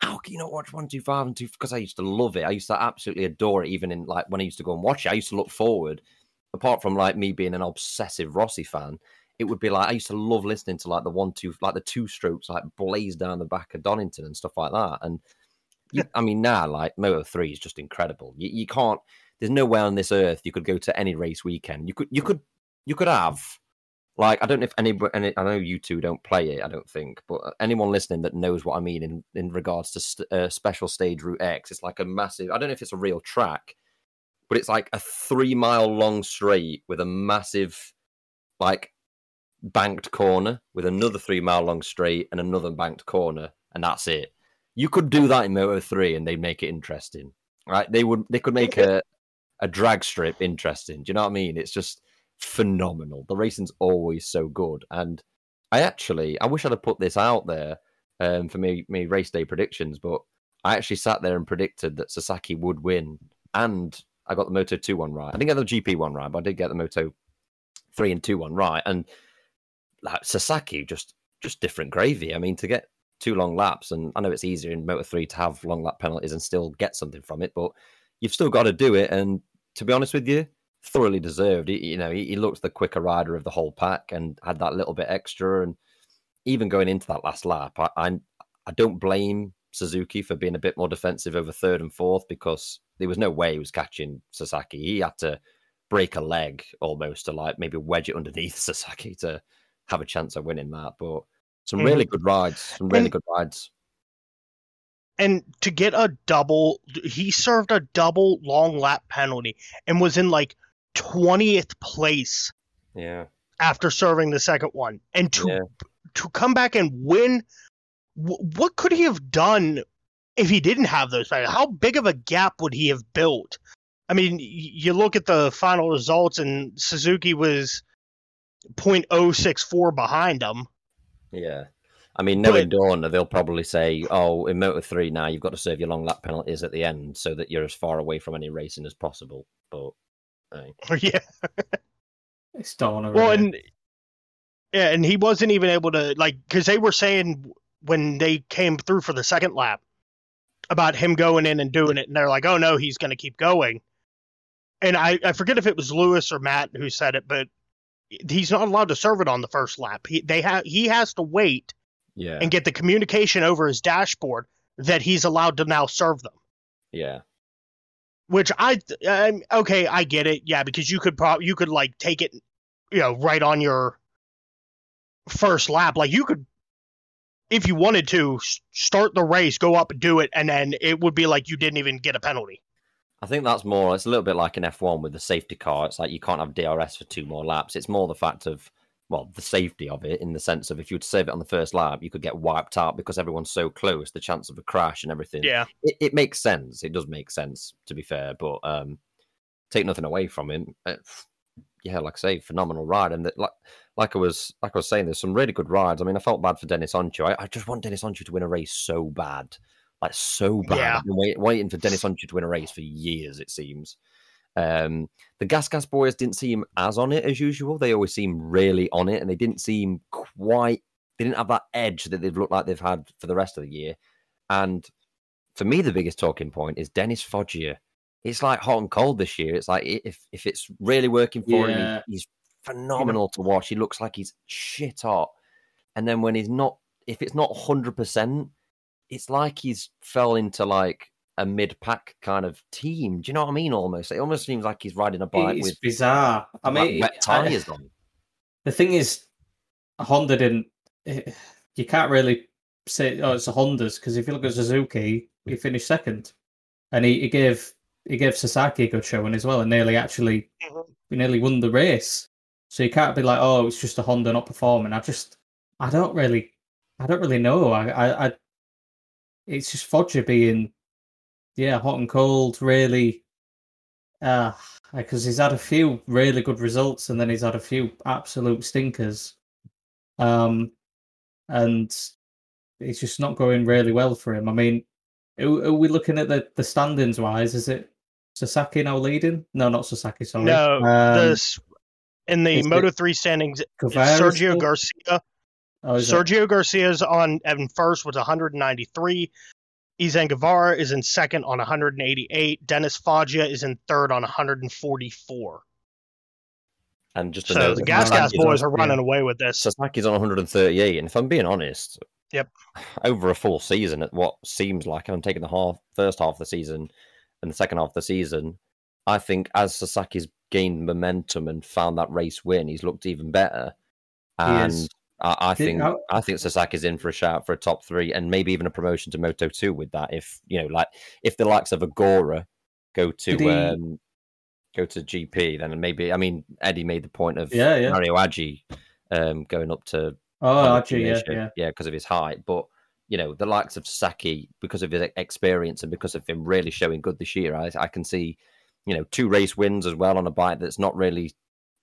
How can you not watch one two five and two? Because I used to love it. I used to absolutely adore it. Even in like when I used to go and watch it, I used to look forward. Apart from like me being an obsessive Rossi fan, it would be like I used to love listening to like the one two like the two strokes like blaze down the back of Donington and stuff like that. And you, [laughs] I mean now like Moto three is just incredible. You, you can't. There's nowhere on this earth you could go to any race weekend. You could you could you could have like I don't know if any, any I know you two don't play it. I don't think, but uh, anyone listening that knows what I mean in in regards to st- uh, special stage route X, it's like a massive. I don't know if it's a real track, but it's like a three mile long straight with a massive like banked corner with another three mile long straight and another banked corner, and that's it. You could do that in Moto three, and they'd make it interesting, right? They would. They could make [laughs] a a drag strip interesting. Do you know what I mean? It's just phenomenal. The racing's always so good, and I actually I wish I'd have put this out there um, for me me race day predictions, but I actually sat there and predicted that Sasaki would win, and I got the Moto two one right. I didn't get the GP one right, but I did get the Moto three and two one right, and like Sasaki just just different gravy. I mean, to get two long laps, and I know it's easier in Moto three to have long lap penalties and still get something from it, but you've still got to do it. And to be honest with you, thoroughly deserved. He, you know, he, he looked the quicker rider of the whole pack and had that little bit extra. And even going into that last lap, I, I, I don't blame Suzuki for being a bit more defensive over third and fourth because there was no way he was catching Sasaki. He had to break a leg almost to like maybe wedge it underneath [laughs] Sasaki to have a chance of winning that. But some mm-hmm. really good rides, some really And- good rides. And to get a double, he served a double long lap penalty and was in like 20th place Yeah, after serving the second one. And to yeah. to come back and win, what could he have done if he didn't have those? penalties? How big of a gap would he have built? I mean, you look at the final results, and Suzuki was 0.064 behind him. Yeah. I mean, But- knowing Dorna, they'll probably say, oh, in Moto 3 now, you've got to serve your long lap penalties at the end so that you're as far away from any racing as possible. But, hey. [laughs] Oh, yeah. It's Dorna. Well, really. and yeah, and he wasn't even able to like because they were saying when they came through for the second lap about him going in and doing it, and they're like, "Oh no, he's going to keep going." And I I forget if it was Lewis or Matt who said it, but he's not allowed to serve it on the first lap. He they have he has to wait Yeah. and get the communication over his dashboard that he's allowed to now serve them. yeah. Which I um, okay, I get it. Yeah, because you could probably you could like take it, you know, right on your first lap. Like you could, if you wanted to, start the race, go up, and do it, and then it would be like you didn't even get a penalty. I think that's more. It's a little bit like an F1 with the safety car. It's like you can't have DRS for two more laps. It's more the fact of well, the safety of it in the sense of if you were to save it on the first lap, you could get wiped out because everyone's so close. The chance of a crash and everything. Yeah, it, it makes sense. It does make sense to be fair, but um, take nothing away from him. Uh, yeah, like I say, phenomenal ride, and that, like like I was like I was saying, there's some really good rides. I mean, I felt bad for Deniz Öncü. I, I just want Deniz Öncü to win a race so bad, like so bad. Yeah. I've been wait, waiting for Deniz Öncü to win a race for years. It seems. Um, the Gas Gas boys didn't seem as on it as usual. They always seem really on it, and they didn't seem quite. They didn't have that edge that they've looked like they've had for the rest of the year. And for me, the biggest talking point is Dennis Foggia. It's like hot and cold this year. It's like if if it's really working for him, Yeah. he- he's phenomenal to watch. He looks like he's shit hot, and then when he's not, if it's not hundred percent, it's like he's fell into like a mid pack kind of team. Do you know what I mean? Almost, it almost seems like he's riding a bike It's with bizarre. I mean, wet I- tires on. the thing is, Honda didn't. eh, You can't really say, "Oh, it's a Honda's," because if you look at Suzuki, he finished second, and he, he gave he gave Sasaki a good showing as well, and nearly actually he nearly won the race. So you can't be like, "Oh, it's just a Honda not performing." I just, I don't really, I don't really know. I, I, I it's just Foggia being, yeah, hot and cold, really. Uh, because he's had a few really good results and then he's had a few absolute stinkers. Um, and it's just not going really well for him. I mean, are, we looking at the, the standings wise? Is it Sasaki now leading? No, not Sasaki. Sorry. no, um, this in the Moto three standings, Sergio? Garcia. Oh, is it? Sergio Garcia's on in first with 193. Izan Guevara is in second on 188. Dennis Foggia is in third on 144. And just to So note the Gas Gas Sasaki's on- boys are yeah. running away with this. Sasaki's on 138, and if I'm being honest, Yep. over a full season at what seems like I'm taking the half first half of the season and the second half of the season, I think as Sasaki's gained momentum and found that race win, he's looked even better. And. I, I think how- I think Sasaki's in for a shout for a top three and maybe even a promotion to Moto two with that. If you know, like if the likes of Ogura go to he- um, go to GP, then maybe I mean Eddie made the point of Yeah, yeah. Mario Aji um, going up to Oh, Honda yeah, yeah. yeah, because of his height. But you know, the likes of Saki, because of his experience and because of him really showing good this year, I, I can see, you know, two race wins as well on a bike that's not really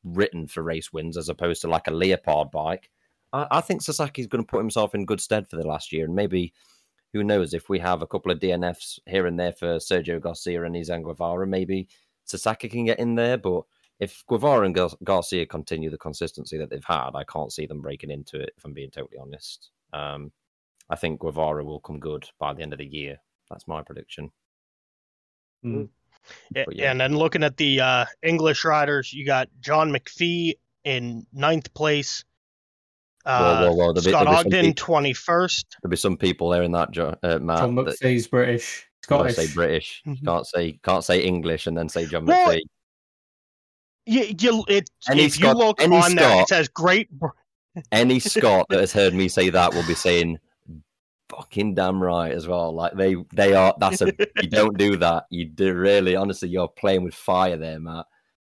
written for race wins, as opposed to like a Leopard bike. I, I think Sasaki's going to put himself in good stead for the last year, and maybe. Who knows if we have a couple of DNFs here and there for Sergio Garcia and Izan Guevara, maybe Sasaki can get in there. But if Guevara and Gar- Garcia continue the consistency that they've had, I can't see them breaking into it. If I'm being totally honest, um, I think Guevara will come good by the end of the year. That's my prediction. Mm. Yeah, But yeah. And then looking at the uh, English riders, you got John McPhee in ninth place. Uh, Whoa, whoa, whoa, be- Scott be Ogden, 21st. There'll be some people there in that, Jo- uh, Matt. John that McPhee's British, gotta Scottish. say British. You Mhm. Can't say can't say English and then say John Well, McPhee. You, you, it, Any if you look any on there, Scot- it says Great. Any [laughs] Scot that has heard me say that will be saying fucking damn right as well. Like they they are. That's a you don't do that. You do really honestly. You're playing with fire there, Matt.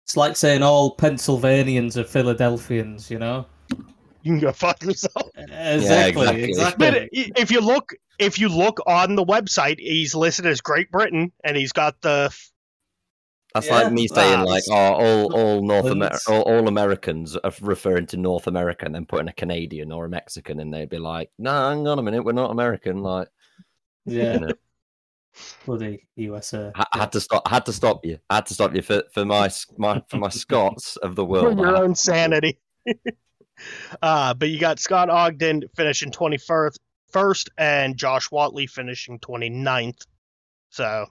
It's like saying all Pennsylvanians are Philadelphians, you know? You can go fuck yourself. [laughs] Exactly, exactly. exactly. But if you look, if you look on the website, he's listed as Great Britain, and he's got the. That's Yeah. like me saying Ah, like, oh, all all North Amer- all, all Americans are referring to North America and then putting a Canadian or a Mexican, and they'd be like, no, hang on a minute, we're not American. Like, Yeah, you know, bloody USA. I, I had to stop. I had to stop you. I had to stop you for, for my my for my [laughs] Scots of the world. I your own to stop you. sanity. [laughs] uh, but you got Scott Ogden finishing 21st first, and Josh Whatley finishing 29th. So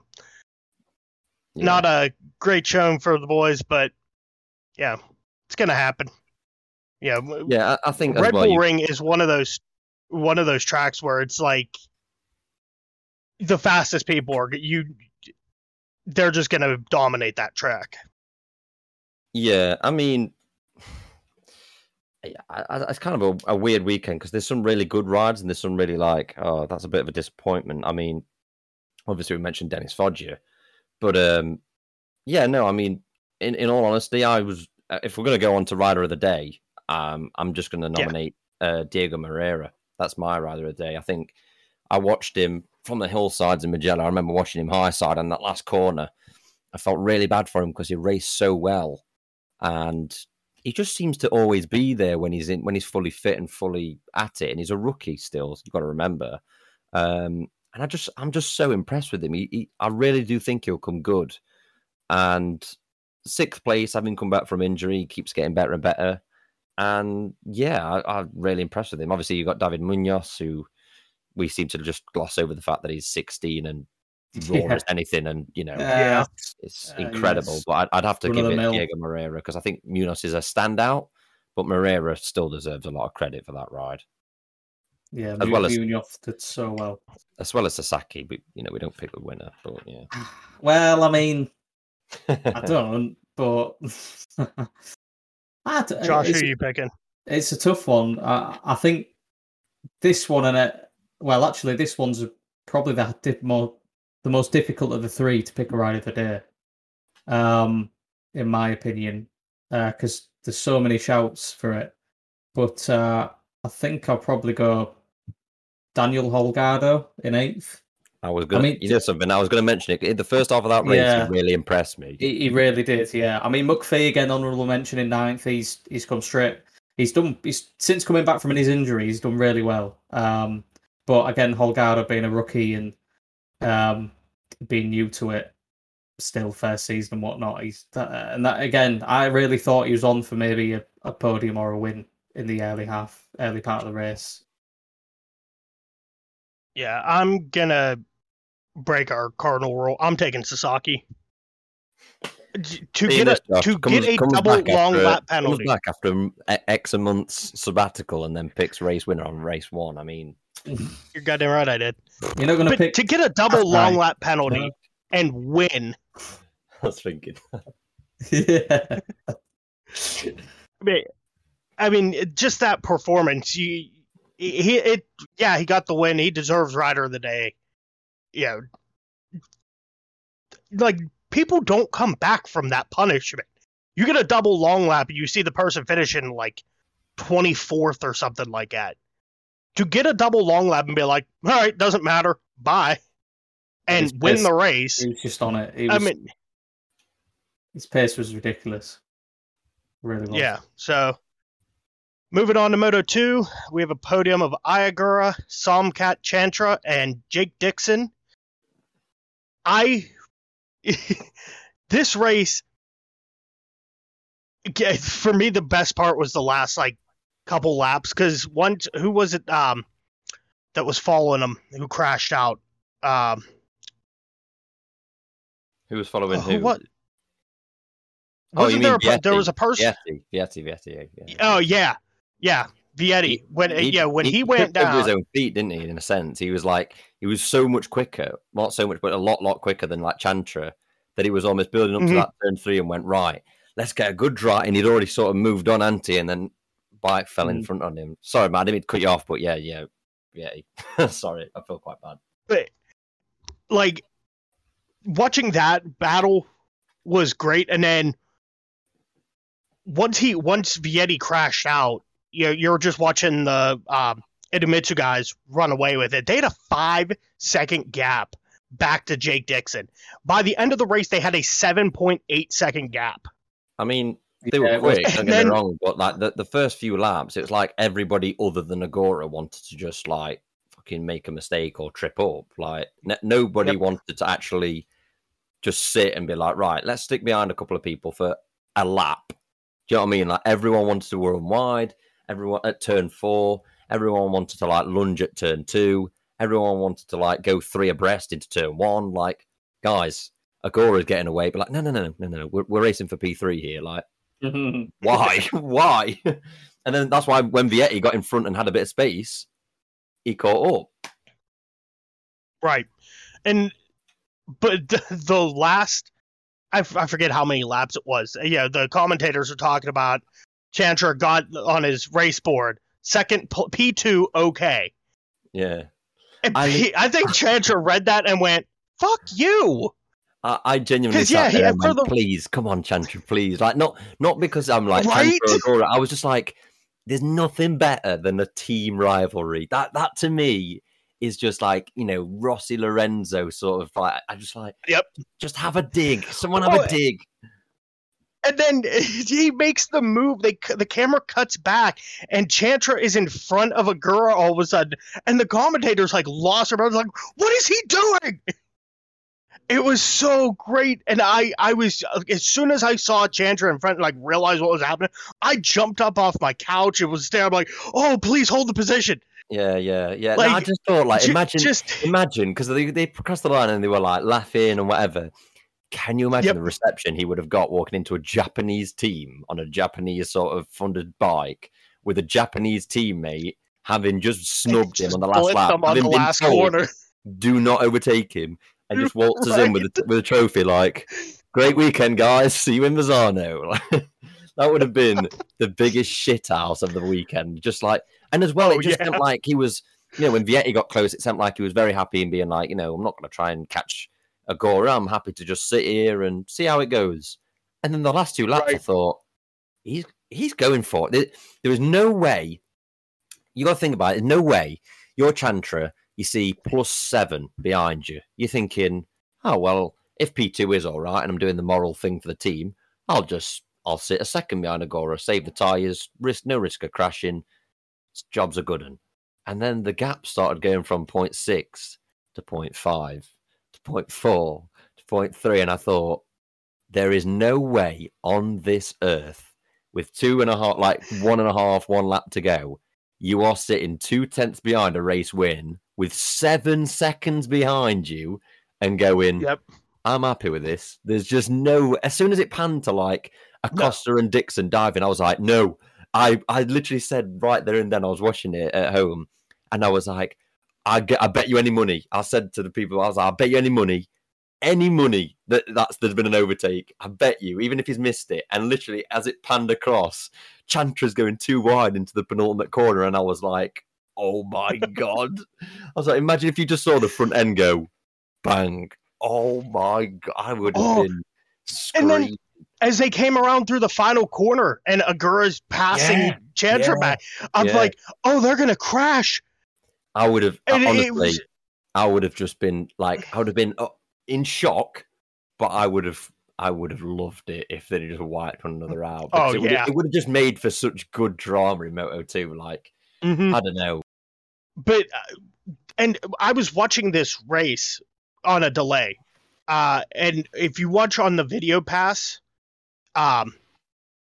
Yeah. not a great showing for the boys, but yeah, it's gonna happen. Yeah, Yeah, I, I think Red well, Bull you- Ring is one of those one of those tracks where it's like the fastest people are you they're just gonna dominate that track. Yeah, I mean, yeah, I, I, it's kind of a, a weird weekend because there's some really good rides and there's some really like, oh, that's a bit of a disappointment. I mean, obviously we mentioned Dennis Foggia, but um, yeah, no, I mean, in, in all honesty, I was uh, if we're gonna go on to rider of the day, um, I'm just gonna Yeah. nominate uh, Diego Moreira. That's my rider of the day. I think I watched him from the hillsides in Mugello. I remember watching him high side on that last corner. I felt really bad for him because he raced so well, and he just seems to always be there when he's in when he's fully fit and fully at it. And he's a rookie still. You've got to remember. Um, and I just I'm just so impressed with him. He, he, I really do think he'll come good. And sixth place, having come back from injury, keeps getting better and better. And yeah, I, I'm really impressed with him. Obviously, you've got David Munoz, who we seem to just gloss over the fact that he's 16 and raw Yeah. as anything. And you know, Yeah. it's Uh, incredible. yes. But I'd, I'd have to Run give of the it mill. Diego Moreira because I think Munoz is a standout, but Moreira still deserves a lot of credit for that ride, Yeah, As well as- Munoz did so well. as well as Sasaki. But you know, we don't pick the winner. But yeah, [sighs] Well, I mean, I [laughs] don't, but [laughs] I d- Josh, it's, who you picking? it's a tough one. I, I think this one and it. Well, actually, this one's probably the di- more the most difficult of the three to pick a ride of the day. Um, in my opinion, because there's so many shouts for it. But uh, I think I'll probably go Daniel Holgado in eighth. I was gonna. mean, you know something? I was gonna mention it. The first half of that race Yeah. really impressed me. He, he really did, yeah. I mean, McPhee again, honourable mention in ninth. He's he's come straight. He's done. He's since coming back from his injury, he's done really well. Um, but again, Holgado being a rookie and um, being new to it, still first season and whatnot. He's that, and that again. I really thought he was on for maybe a, a podium or a win in the early half, early part of the race. Yeah, I'm gonna break our cardinal rule. I'm taking Sasaki. To Seeing get a to comes- get a double long after- lap Comes penalty. back after m- X a month's sabbatical and then picks race winner on race one. I mean, [laughs] You're goddamn right, I did. You're not going to But pick. to get a double That's long right. lap penalty No. and win, [laughs] I was thinking. [laughs] yeah. I mean, I mean, just that performance. You, he, it, yeah, he got the win. He deserves rider of the day. Yeah, like people don't come back from that punishment. You get a double long lap, and you see the person finishing like twenty fourth or something like that. To get a double long lap and be like, all right, doesn't matter, bye, and win pissed. the race. He was just on it. He I mean, his pace was ridiculous. Really was. Yeah. So moving on to Moto 2, we have a podium of Ayagura, Somkiat Chantra, and Jake Dixon. I [laughs] this race for me the best part was the last like couple laps because once who was it um that was following him who crashed out um Who was following who who? what Oh, wasn't there a, there was a person Vietti, Vietti, Vietti. Yeah, yeah. oh yeah yeah Vietti when yeah when he, went tripped over down his own feet, didn't he? In a sense, he was like he was so much quicker, not so much, but a lot, lot quicker than like Chantra that he was almost building up Mhm. to that turn three and went right. Let's get a good drive, and he'd already sort of moved on anti, and then bike fell in Mm. front of him. Sorry, man, I didn't cut you off, but yeah, yeah, yeah. [laughs] Sorry, I feel quite bad. but like watching that battle was great and then once he once Vietti crashed out you you're just watching the um Idemitsu guys run away with it they had a five second gap back to Jake Dixon by the end of the race they had a 7.8 second gap I mean, they were Yeah, it was- quick. Don't get then- me wrong, but like the, the first few laps, it was like everybody other than Ogura wanted to just like fucking make a mistake or trip up. Like n- nobody Yep. wanted to actually just sit and be like, right, let's stick behind a couple of people for a lap. Do you know what I mean? Like everyone wanted to run wide. Everyone at turn four. Everyone wanted to like lunge at turn two. Everyone wanted to like go three abreast into turn one. Like guys, Ogura is getting away, but like no, no, no, no, no, no. We're, we're racing for P three here. Like [laughs] why? [laughs] Why? And then that's why when Vietti got in front and had a bit of space, he caught up. Right. And but [laughs] the, last I, f- I forget how many laps it was. Uh, yeah, the commentators are talking about Chantra got on his race board second P two okay. Yeah. I- P- I think Chantra read that and went, "Fuck you." I, I genuinely yeah, and went, the- please, come on, Chantra, please. Like, not not because I'm like Right? I was just like, there's nothing better than a team rivalry. That that to me is just like you know Rossi Lorenzo sort of like. I just like, Yep. just have a dig. Someone have Oh, a dig. And then [laughs] he makes the move. They the camera cuts back, and Chantra is in front of Ogura all of a sudden, and the commentators like lost their minds, like, "What is he doing?" [laughs] It was so great, and I I was as soon as I saw Chantra in front, like realized what was happening, I jumped up off my couch and was there. I'm like, "Oh, please hold the position." Yeah, yeah, yeah. No, I just thought like Ju- imagine just imagine because they they crossed the line and they were like laughing and whatever. Can you imagine Yep. the reception he would have got walking into a Japanese team on a Japanese sort of funded bike with a Japanese teammate having just snubbed him on the last lap, on the last told, corner. do not overtake him, and just [laughs] waltzes in with a, with a trophy like, "Great weekend, guys. See you in Misano." [laughs] that would have been [laughs] the biggest shit house of the weekend. Just like, and as well, Oh, it just yeah. seemed like he was, you know, when Vietti got close, it seemed like he was very happy and being like, you know, I'm not going to try and catch Ogura. I'm happy to just sit here and see how it goes. And then the last two laps, I thought he's he's going for it. There, there is no way. You got to think about it. There's no way you're Chantra. You see plus seven behind you. You're thinking, oh well, if P two is all right, and I'm doing the moral thing for the team, I'll just I'll sit a second behind Ogura, save the tires, risk no risk of crashing. Jobs are good un. And then the gap started going from 0.6 to 0.5 to 0.4 to 0.3, and I thought there is no way on this earth with two and a half, like one and a half, one lap to go, you are sitting two tenths behind a race win with seven seconds behind you and going, Yep. I'm happy with this. There's just no. As soon as it panned to like Acosta and Dixon diving, I was like, no. I I literally said right there and then I was watching it at home, and I was like, I get, I bet you any money. I said to the people, I was like, I bet you any money, any money that that's there's been an overtake. I bet you, even if he's missed it. And literally, as it panned across, Chantra's going too wide into the penultimate corner, and I was like, oh my [laughs] god. I was like, imagine if you just saw the front end go, bang. Oh my god, I would have Oh, been and then- screaming. As they came around through the final corner and Ogura's passing Yeah, Chantra yeah, back, I'm yeah. like, "Oh, they're gonna crash." I would have And honestly, was- I would have just been like, I would have been uh, in shock, but I would have, I would have loved it if they just wiped one another out. Oh, because it would, yeah. it would have just made for such good drama in Moto Two. Like, Mhm. I don't know, but uh, and I was watching this race on a delay, uh, and if you watch on the video pass, um,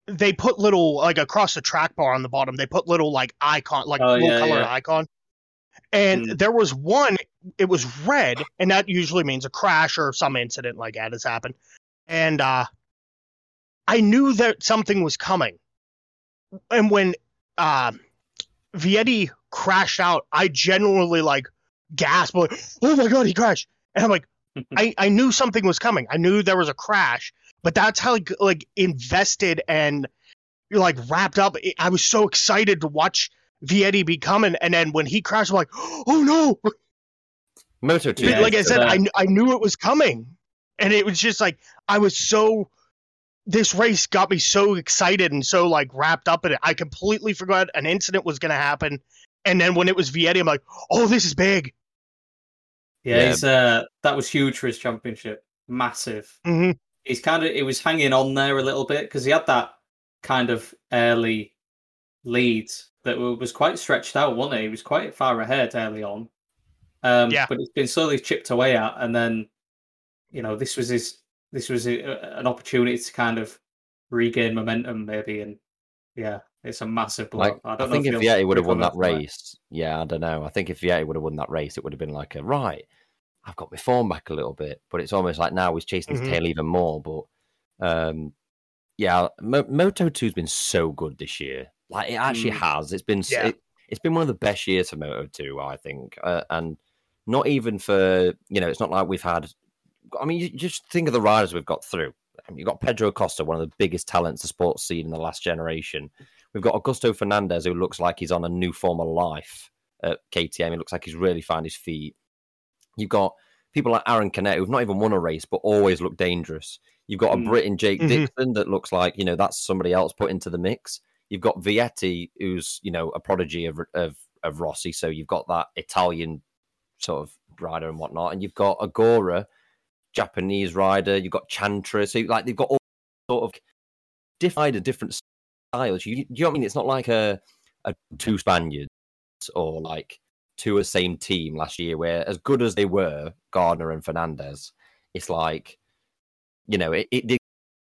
they put little like across the track bar on the bottom. They put little like icon, like Oh, little yeah, colored yeah. icon, and Mm. there was one. It was red, and that usually means a crash or some incident like that has happened. And uh, I knew that something was coming, and when uh, Vietti crashed out, I genuinely like gasped, like, "Oh my god, he crashed!" And I'm like, [laughs] I, I knew something was coming. I knew there was a crash, but that's how like, like invested and you're like wrapped up. I was so excited to watch Vietti be coming, and then when he crashed, I'm like, [gasps] "Oh no!" Moto Two. Yeah, like I said. I, I knew it was coming, and it was just like I was so. This race got me so excited and so like wrapped up in it. I completely forgot an incident was going to happen, and then when it was Vietti, I'm like, "Oh, this is big." Yeah, Yeah. he's uh, that was huge for his championship. Massive. hmm He's kind of he was hanging on there a little bit because he had that kind of early lead that was quite stretched out, wasn't it? He was quite far ahead early on. Um, Yeah. but it's been slowly chipped away at, and then you know this was his this was a, an opportunity to kind of regain momentum, maybe, and yeah, it's a massive blow. Like, I I, don't think know if he'll Vietti would have won that from it. race, yeah, I don't know. I think if Vietti would have won that race, it would have been like a right. I've got my form back a little bit, but it's almost like now he's chasing his tail even more. But um, yeah, Mo- Moto Two's been so good this year. Like it actually Mm. has. It's been Yeah. it, it's been one of the best years for Moto Two, I think, uh, and not even for you know, it's not like we've had. I mean, you just think of the riders we've got through. I mean, you've got Pedro Acosta, one of the biggest talents the sports scene in the last generation. We've got Augusto Fernandez, who looks like he's on a new form of life at KTM. He looks like he's really found his feet. You've got people like Aaron Canet, who've not even won a race, but always look dangerous. You've got a Mm. Brit in Jake Mhm. Dixon that looks like, you know, that's somebody else put into the mix. You've got Vietti, who's, you know, a prodigy of, of, of Rossi. So you've got that Italian sort of rider and whatnot. And you've got Ogura, Japanese rider. You've got Chantra. So, like, they've got all sort of different, different styles. You, you know what I mean? It's not like a, a two Spaniards or like two the same team last year, where as good as they were, Gardner and Fernandez, it's like, you know, it, it did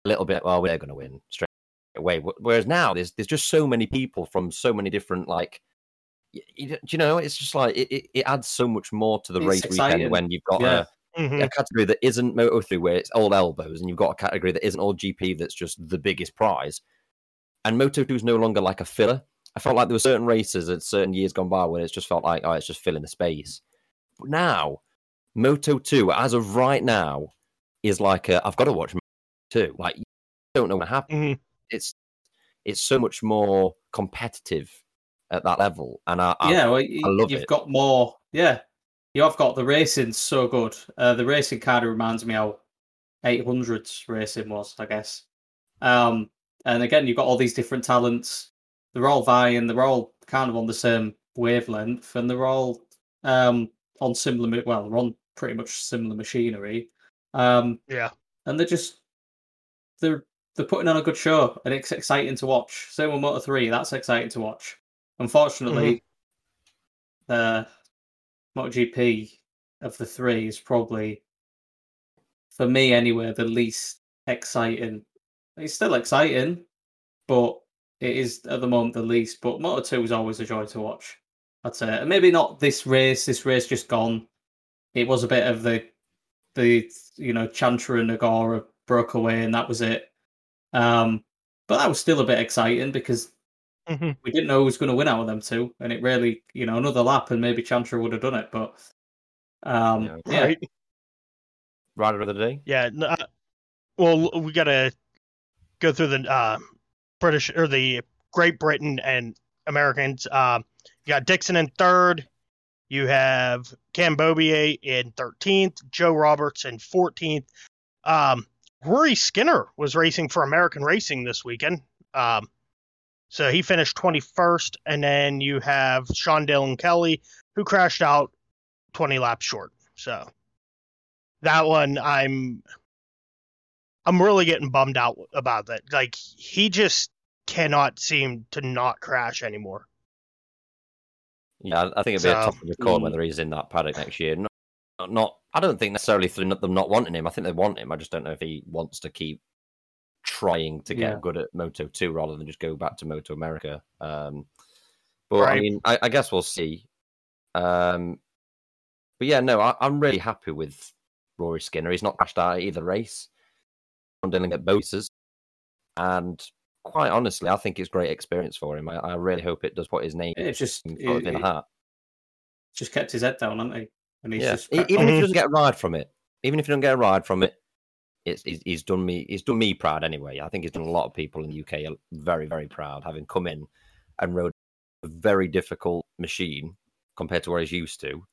a little bit, well, we're going to win straight away. Wh- Whereas now there's there's just so many people from so many different, like, y- y- do you know, it's just like, it, it, it adds so much more to the It's race exciting. weekend when you've got Yeah. a, Mhm. a category that isn't Moto 3 where it's all elbows, and you've got a category that isn't all GP that's just the biggest prize. And Moto 2 is no longer like a filler. I felt like there were certain races at certain years gone by where it's just felt like, oh, it's just filling the space. But now, Moto 2, as of right now, is like a, I've got to watch Moto 2. Like, you don't know what happened. Mhm. It's it's so much more competitive at that level. And I, I yeah, well, y- love you've it. got more. Yeah, you have got the racing so good. Uh, the racing kind of reminds me how 800s racing was, I guess. Um, and again, you've got all these different talents. They're all vying. They're all kind of on the same wavelength, and they're all um, on similar. Well, they're on pretty much similar machinery. Um, Yeah. and they're just they're they're putting on a good show, and it's exciting to watch. Same with Moto Three, that's exciting to watch. Unfortunately, mm-hmm. the MotoGP of the three is probably, for me anyway, the least exciting. It's still exciting, but it is at the moment the least. But Moto Two is always a joy to watch. I'd say, and maybe not this race. This race just gone. It was a bit of the, the you know Chantra and Ogura broke away, and that was it. Um, but that was still a bit exciting because Mhm. we didn't know who was going to win out of them two, and it really, you know, another lap and maybe Chantra would have done it, but um, Yeah. yeah, Right. rider of the day. Yeah. n- uh, well, we got to go through the uh, British or the Great Britain and Americans. Um, you got Dixon in third. You have Cameron Beaubier in 13th. Joe Roberts in 14th. Um, Rory Skinner was racing for American Racing this weekend. Um, so he finished 21st. And then you have Sean Dylan Kelly, who crashed out 20 laps short. So that one, I'm I'm really getting bummed out about that. Like he just cannot seem to not crash anymore. Yeah, I think it'd be a So, tough record mm. whether he's in that paddock next year. Not, I don't think necessarily through them not wanting him. I think they want him. I just don't know if he wants to keep trying to get Yeah. good at Moto 2 rather than just go back to Moto America. Um, but I mean, I, I guess we'll see. Um, but yeah, no, I, I'm really happy with Rory Skinner. He's not crashed out either race. I'm dealing at both races. And quite honestly, I think it's great experience for him. I, I really hope it does put his name it's just it, in it hat. just kept his head down, hasn't he? And he's Yeah, just cracked even if Mhm. he [laughs] doesn't get a ride from it, even if you don't get a ride from it, it's he's, he's done me he's done me proud anyway. I think he's done a lot of people in the UK very very proud, having come in and rode a very difficult machine compared to where he's used to.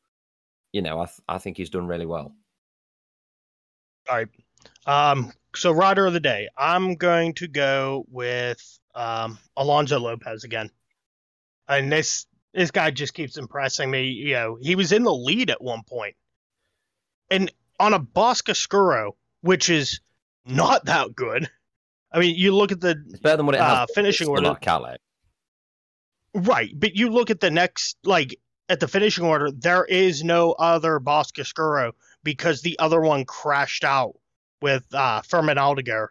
You know, I th- I think he's done really well. All right. Um, so rider of the day, I'm going to go with um, Alonso Lopez again. And this this guy just keeps impressing me. You know, he was in the lead at one point, and on a Boscoscuro, which is not that good. I mean, you look at the It's better than what it. Uh, but finishing order. not Kalex. right, but you look at the next like at the finishing order. There is no other Boscoscuro because the other one crashed out with uh, Fermin Aldeguer.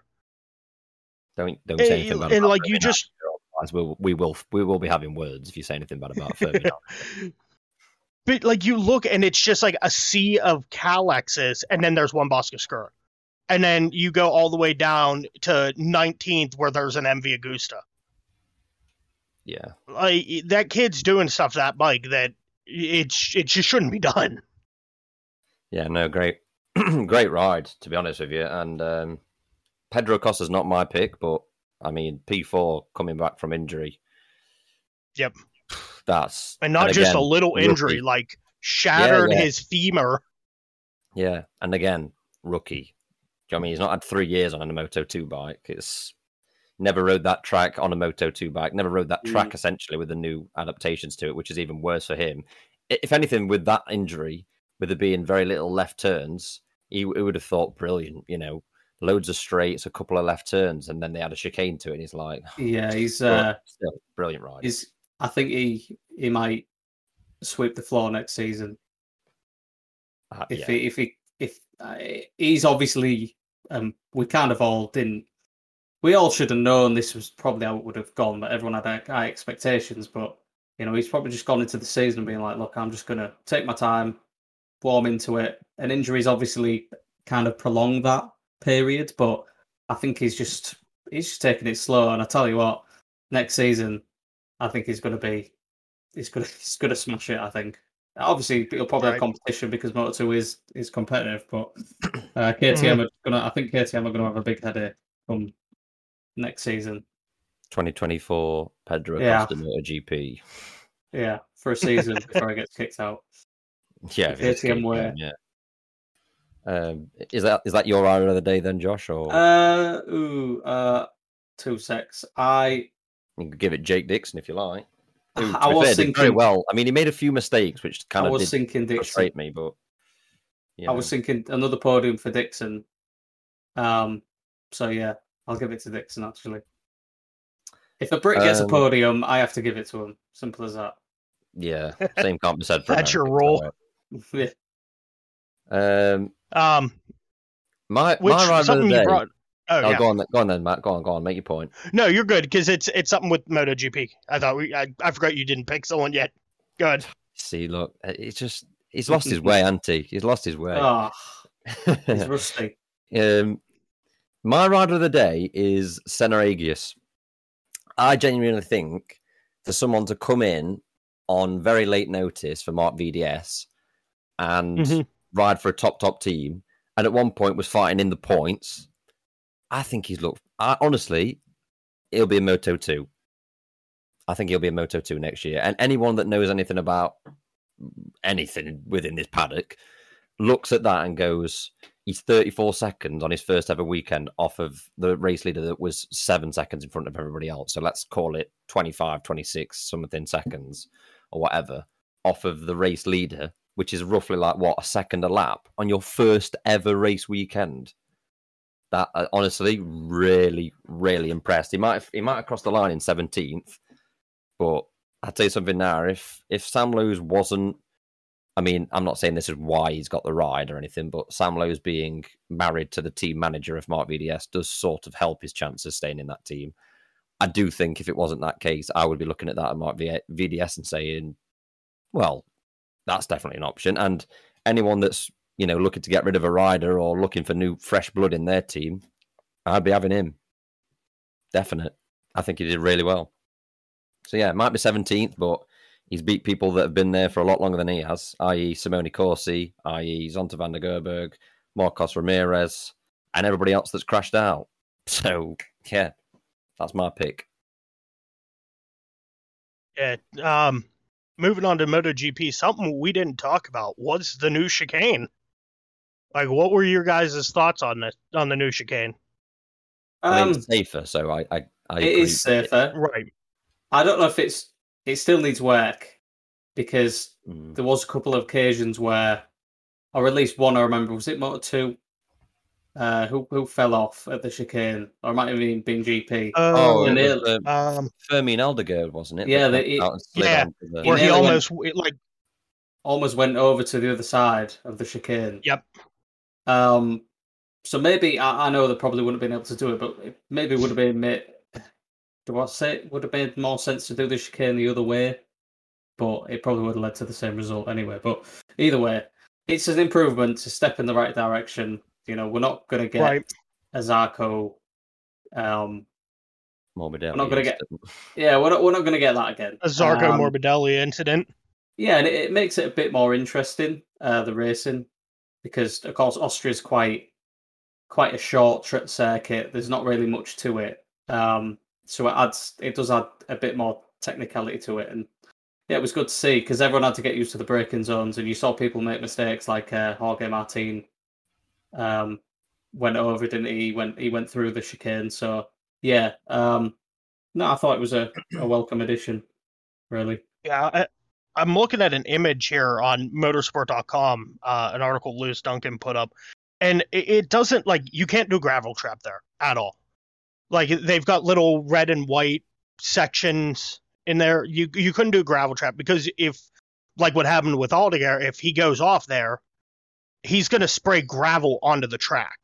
Don't don't say And, anything and, about like you just otherwise we'll, we will we will be having words if you say anything bad about Fermin. [laughs] But like you look and it's just like a sea of Kalexes and then there's one Boscoscuro. And then you go all the way down to 19th where there's an MV Agusta. Yeah. Like that kid's doing stuff that bike that it's it just shouldn't be done. Yeah, no, great, [clears throat] great ride to be honest with you. And um, Pedro Acosta's not my pick, but I mean P4 coming back from injury. Yep. That's And not just a little injury, rookie. like shattered yeah. his femur. Yeah, and again, rookie. Do you know what I mean he's not had three years on a Moto two bike? It's never rode that track on a Moto two bike. Never rode that track mm. essentially with the new adaptations to it, which is even worse for him. If anything, with that injury, with there being very little left turns, he, he would have thought brilliant. You know, loads of straights, a couple of left turns, and then they had a chicane to it. And he's like, Yeah, he's uh, still, brilliant ride. he's. I think he he might sweep the floor next season Uh, if yeah. he if he if uh, he's obviously um we kind of all didn't we all should have known this was probably how it would have gone but everyone had high- high expectations but you know he's probably just gone into the season being like look i'm just going to take my time warm into it and injuries obviously kind of prolong that period but i think he's just he's just taking it slow and i tell you what next season i think he's going to be he's going [laughs] to he's going to smash it i think obviously it'll probably have competition because Moto 2 is is competitive, but [clears throat] uh, KTM are gonna I think KTM are gonna have a big headache come next season. 2024 Pedro Yeah. Costa MotoGP. Yeah, for a season before he gets kicked out. [laughs] Yeah, if it's KTM good, way. yeah. Um, is that is that your rider of the day then, Josh, or Uh ooh, uh two secs. I you can give it Jake Dixon if you like? Who, to I was fair, did very well. I mean, he made a few mistakes, which kind I of was did thinking Dixon. frustrate me, but you I was thinking another podium for Dixon. Um so yeah, I'll give it to Dixon actually. If a Brit gets a Um, podium, I have to give it to him. Simple as that. yeah, same can't be said for That's your Americans, [laughs] yeah. So, Um, Um, my which my rider of the something day. you brought. Oh, Oh, yeah. go on, go on then, Matt. Go on, go on. Make your point. No, you're good because it's it's something with MotoGP. I thought we. I, I forgot you didn't pick someone yet. Good. See, look, it's just he's lost his way, hasn't he? He's lost his way. Oh, [laughs] he's rusty. Um, my rider of the day is Senna Agius. I genuinely think for someone to come in on very late notice for Marc VDS and Mhm. Ride for a top top team, and at one point was fighting in the points. I think he's looked. I, honestly, he'll be a Moto two. I think he'll be a Moto two next year. And anyone that knows anything about anything within this paddock looks at that and goes, he's 34 seconds on his first ever weekend off of the race leader that was seven seconds in front of everybody else. So let's call it 25, 26, something seconds or whatever off of the race leader, which is roughly like what a second a lap on your first ever race weekend. That uh, honestly, really, really impressed. He might have, he might have crossed the line in 17th, but I'll tell you something now. If if Sam Lowes wasn't I mean, I'm not saying this is why he's got the ride or anything, but Sam Lowe's being married to the team manager of Marc VDS does sort of help his chances staying in that team. I do think if it wasn't that case, I would be looking at that at Marc VDS and saying, well, that's definitely an option. And anyone that's, you know, looking to get rid of a rider or looking for new, fresh blood in their team, I'd be having him. Definite. I think he did really well. So, yeah, it might be 17th, but He's beat people that have been there for a lot longer than he has, i.e., Simone Corsi, i.e., Zonta van den Goorbergh, Marcos Ramirez, and everybody else that's crashed out. [laughs] So, yeah, that's my pick. Yeah. Um, moving on to MotoGP, something we didn't talk about was the new chicane. Like, what were your guys' thoughts on this on the new chicane? I mean, Um, it's safer, so I, I, I it agree. is safer. Right. I don't know if it's it still needs work because Mm. there was a couple of occasions where, or at least one I remember, was it Moto Two, uh, who who fell off at the chicane, or it might have even been GP. Oh, and it it- was, uh, um, Fermin Aldeguer, wasn't it? Yeah, the- went out and slid yeah, the- where he nearly went- almost like almost went over to the other side of the chicane. Yep. Um. So maybe I, I know they probably wouldn't have been able to do it, but it maybe would have been. ma- Do I say it would have made more sense to do the chicane the other way? But it probably would have led to the same result anyway. But either way, it's an improvement, it's a step in the right direction. You know, we're not going to get right. a Zarco um, Morbidelli. We're not gonna get- [laughs] Yeah, we're not, we're not going to get that again. A Zarco Um, Morbidelli incident. Yeah, and it, it makes it a bit more interesting, uh, the racing, because of course Austria's quite quite a short tr- circuit. There's not really much to it, um, so it adds it does add a bit more technicality to it, and yeah, it was good to see because everyone had to get used to the braking zones, and you saw people make mistakes like uh, Jorge Martin um, went over, didn't he? He went he went through the chicane, so yeah, um, no, I thought it was a, a [clears throat] welcome addition, really. Yeah, I, I'm looking at an image here on motorsport.com, uh, an article Lewis Duncan put up, and it, it doesn't like you can't do gravel trap there at all. Like they've got little red and white sections in there. You you couldn't do gravel trap because if like what happened with Aldeguer, if he goes off there, he's gonna spray gravel onto the track.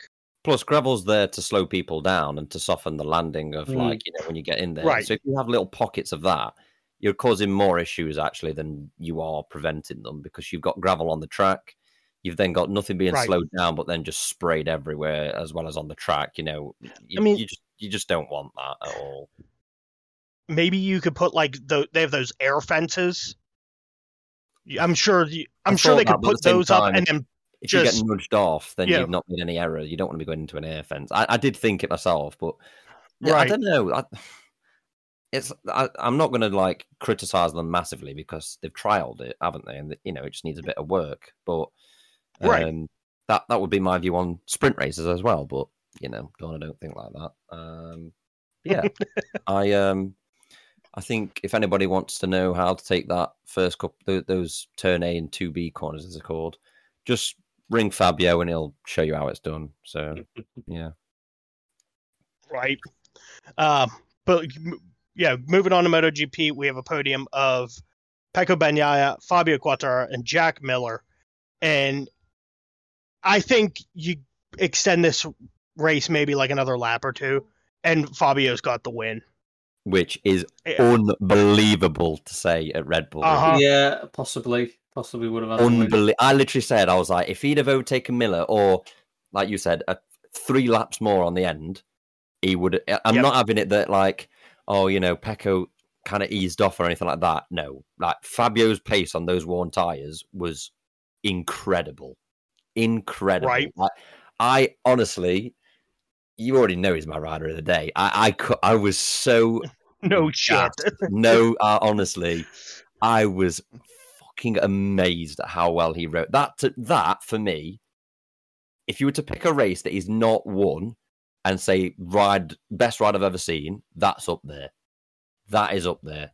Plus, gravel's there to slow people down and to soften the landing of Mm. like you know when you get in there. Right. So if you have little pockets of that, you're causing more issues actually than you are preventing them because you've got gravel on the track. You've then got nothing being Right. slowed down, but then just sprayed everywhere as well as on the track. You know, you, mean- you just you just don't want that at all. Maybe you could put like the they have those air fences. I'm sure. you- I'm sure they that, could put the those up and then If you Just- get nudged off, then yeah. you've not made any error. You don't want to be going into an air fence. I, I did think it myself, but yeah, I don't know. I, it's I, I'm not going to like criticize them massively because they've trialed it, haven't they? And you know, it just needs a bit of work. But um, Right. that that would be my view on sprint races as well. But you know, I don't think like that. Um, yeah, [laughs] I um, I think if anybody wants to know how to take that first couple, those turn A and two B corners, as they're called, just ring Fabio and he'll show you how it's done. So [laughs] yeah, right? Um, but yeah, moving on to MotoGP, we have a podium of Pecco Bagnaia, Fabio Quartararo, and Jack Miller, and I think you extend this race maybe like another lap or two, and Fabio's got the win. which is Yeah. unbelievable to say at Red Bull. Uh-huh. Yeah, possibly, possibly would have had. the. Unbelievable. I literally said, I was like, if he'd have overtaken Miller, or like you said, a, three laps more on the end, he would. I'm Yep. not having it that like, oh, you know, Pecco kind of eased off or anything like that. No, like Fabio's pace on those worn tires was incredible, incredible. Right. Like, I honestly, you already know he's my rider of the day. I, I, I was so [laughs] No shit. no, [laughs] uh, honestly, I was fucking amazed at how well he wrote that. That for me, if you were to pick a race that he's not won and say ride best ride I've ever seen, that's up there. That is up there.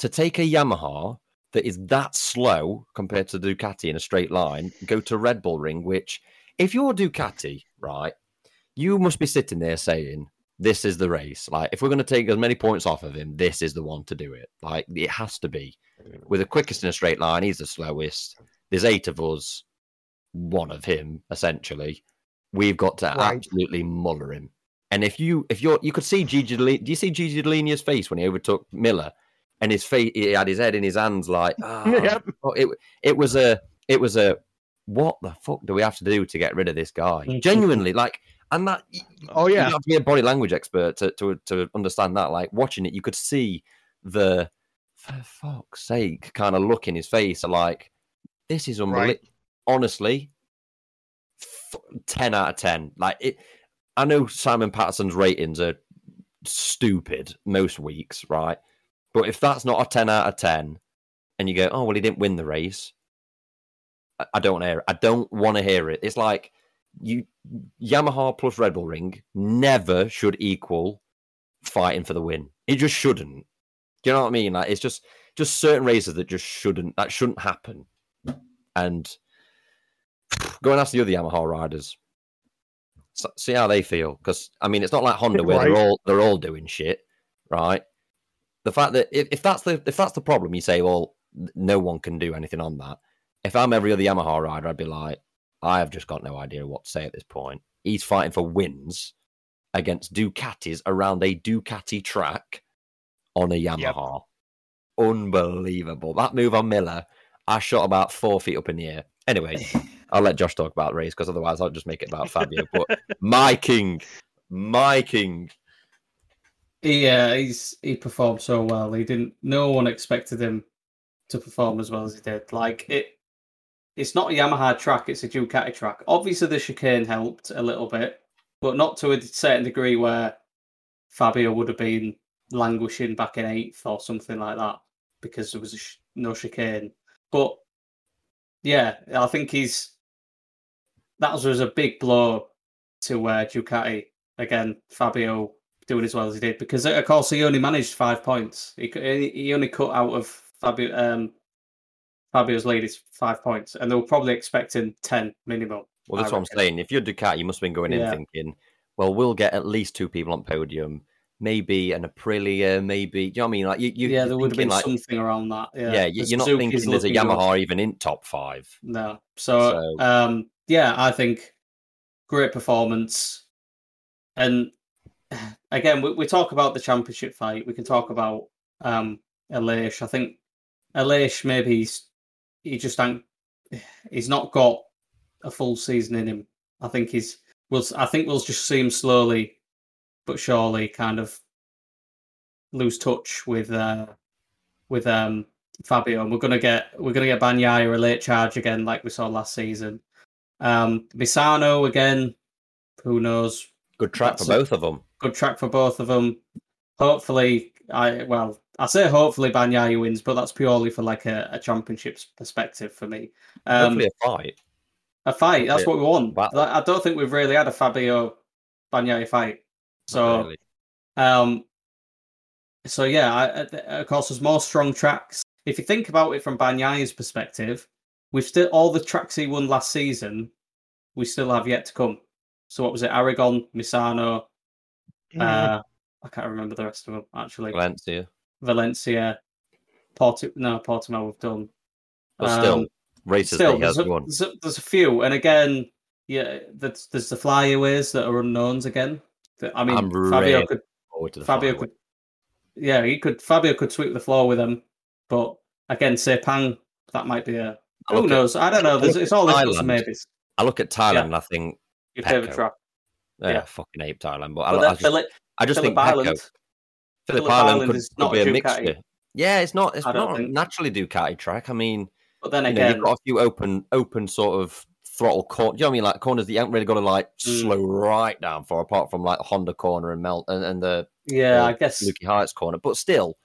To take a Yamaha that is that slow compared to Ducati in a straight line, go to Red Bull Ring, which if you're Ducati, right, you must be sitting there saying, this is the race. Like, if we're going to take as many points off of him, this is the one to do it. Like, it has to be. With the quickest in a straight line, he's the slowest. There's eight of us, one of him, essentially. We've got to Right. absolutely muller him. And if you, if you're, you could see Gigi. Dell'E- Do you see Gigi Dall'Igna's face when he overtook Miller? And his face, he had his head in his hands, like, [laughs] ah, Yep. oh, it, it was a, it was a, what the fuck do we have to do to get rid of this guy? Genuinely, like, and that Oh yeah. don't have to be a body language expert to, to to understand that. Like watching it, you could see the for fuck's sake kind of look in his face, like this is unbelievable. Right. Honestly, f- ten out of ten. Like it, I know Simon Patterson's ratings are stupid most weeks, right? But if that's not a ten out of ten, and you go, oh well, he didn't win the race. I- I don't hear. It. I don't want to hear it. It's like you Yamaha plus Red Bull Ring never should equal fighting for the win. It just shouldn't. Do you know what I mean? Like it's just just certain races that just shouldn't that shouldn't happen. And go and ask the other Yamaha riders. See how they feel, because I mean, it's not like Honda where they're all they're all doing shit, right? The fact that if, if that's the if that's the problem, you say, well, no one can do anything on that. If I'm every other Yamaha rider, I'd be like, I have just got no idea what to say at this point. He's fighting for wins against Ducatis around a Ducati track on a Yamaha. Unbelievable. That move on Miller, I shot about four feet up in the air. Anyway, [laughs] I'll let Josh talk about the race because otherwise I'll just make it about Fabio. But my king, my king. Yeah, uh, he's he performed so well. He didn't. No one expected him to perform as well as he did. Like it, it's not a Yamaha track; it's a Ducati track. Obviously, the chicane helped a little bit, but not to a certain degree where Fabio would have been languishing back in eighth or something like that because there was sh- no chicane. But yeah, I think he's that was a big blow to uh, Ducati again. Fabio doing as well as he did because of course he only managed five points. He he only cut out of Fabio um, Fabio's lead is five points, and they were probably expecting ten minimum. Well, that's what I'm saying. If you're Ducati, you must have been going in thinking, well, we'll get at least two people on podium maybe an Aprilia, maybe. Do you know what I mean? Like you, you yeah, there would have been like, something around that. Yeah, yeah you're not thinking there's a Yamaha good. even in top five. No. So, so, um, yeah, I think great performance, and [sighs] again, we, we talk about the championship fight. We can talk about um Aleix. I think Aleix maybe he's he just ain't he's not got a full season in him. I think he's we'll I think we'll just see him slowly but surely kind of lose touch with uh, with um, Fabio, and we're gonna get we're gonna get Bagnaia a late charge again, like we saw last season. Um, Misano again, who knows? Good track That's for both of them. Good track for both of them. Hopefully, I well, I say hopefully Bagnaia wins, but that's purely for like a, a championships perspective for me. Um, hopefully, a fight. A fight. That's what we want. I don't think we've really had a Fabio Bagnaia fight. So, really. um, so yeah, I, of course, there's more strong tracks. If you think about it from Bagnaia's perspective, we've still all the tracks he won last season, we still have yet to come. So what was it? Aragon, Misano. Mm. Uh, I can't remember the rest of them actually. Valencia. Valencia. Porti- no, Portimao we've done. But still, um, races still, there's a, there's, a, there's a few, and again, yeah, there's, there's the flyaways that are unknowns again. I mean, I'm Fabio could. Fabio could. Yeah, he could. Fabio could sweep the floor with him, but again, Sepang, that might be a. Who knows? At, I don't know. There's, it's all this maybe. I look at Thailand yeah. and I think your favorite track. Yeah, yeah, fucking ape Thailand. But, but I, I, just, I just think Island, Pecco, Phillip, Phillip Island, could, could be a, a mixture. Yeah, it's not. It's not think. naturally Ducati track. I mean, but then again, you know, you've got a few open, open sort of throttle corner. you know what I mean? Like corners that you haven't really got to like mm. slow right down for, apart from like the Honda corner and Melt and, and the yeah, I guess Lukey Heights corner. But still,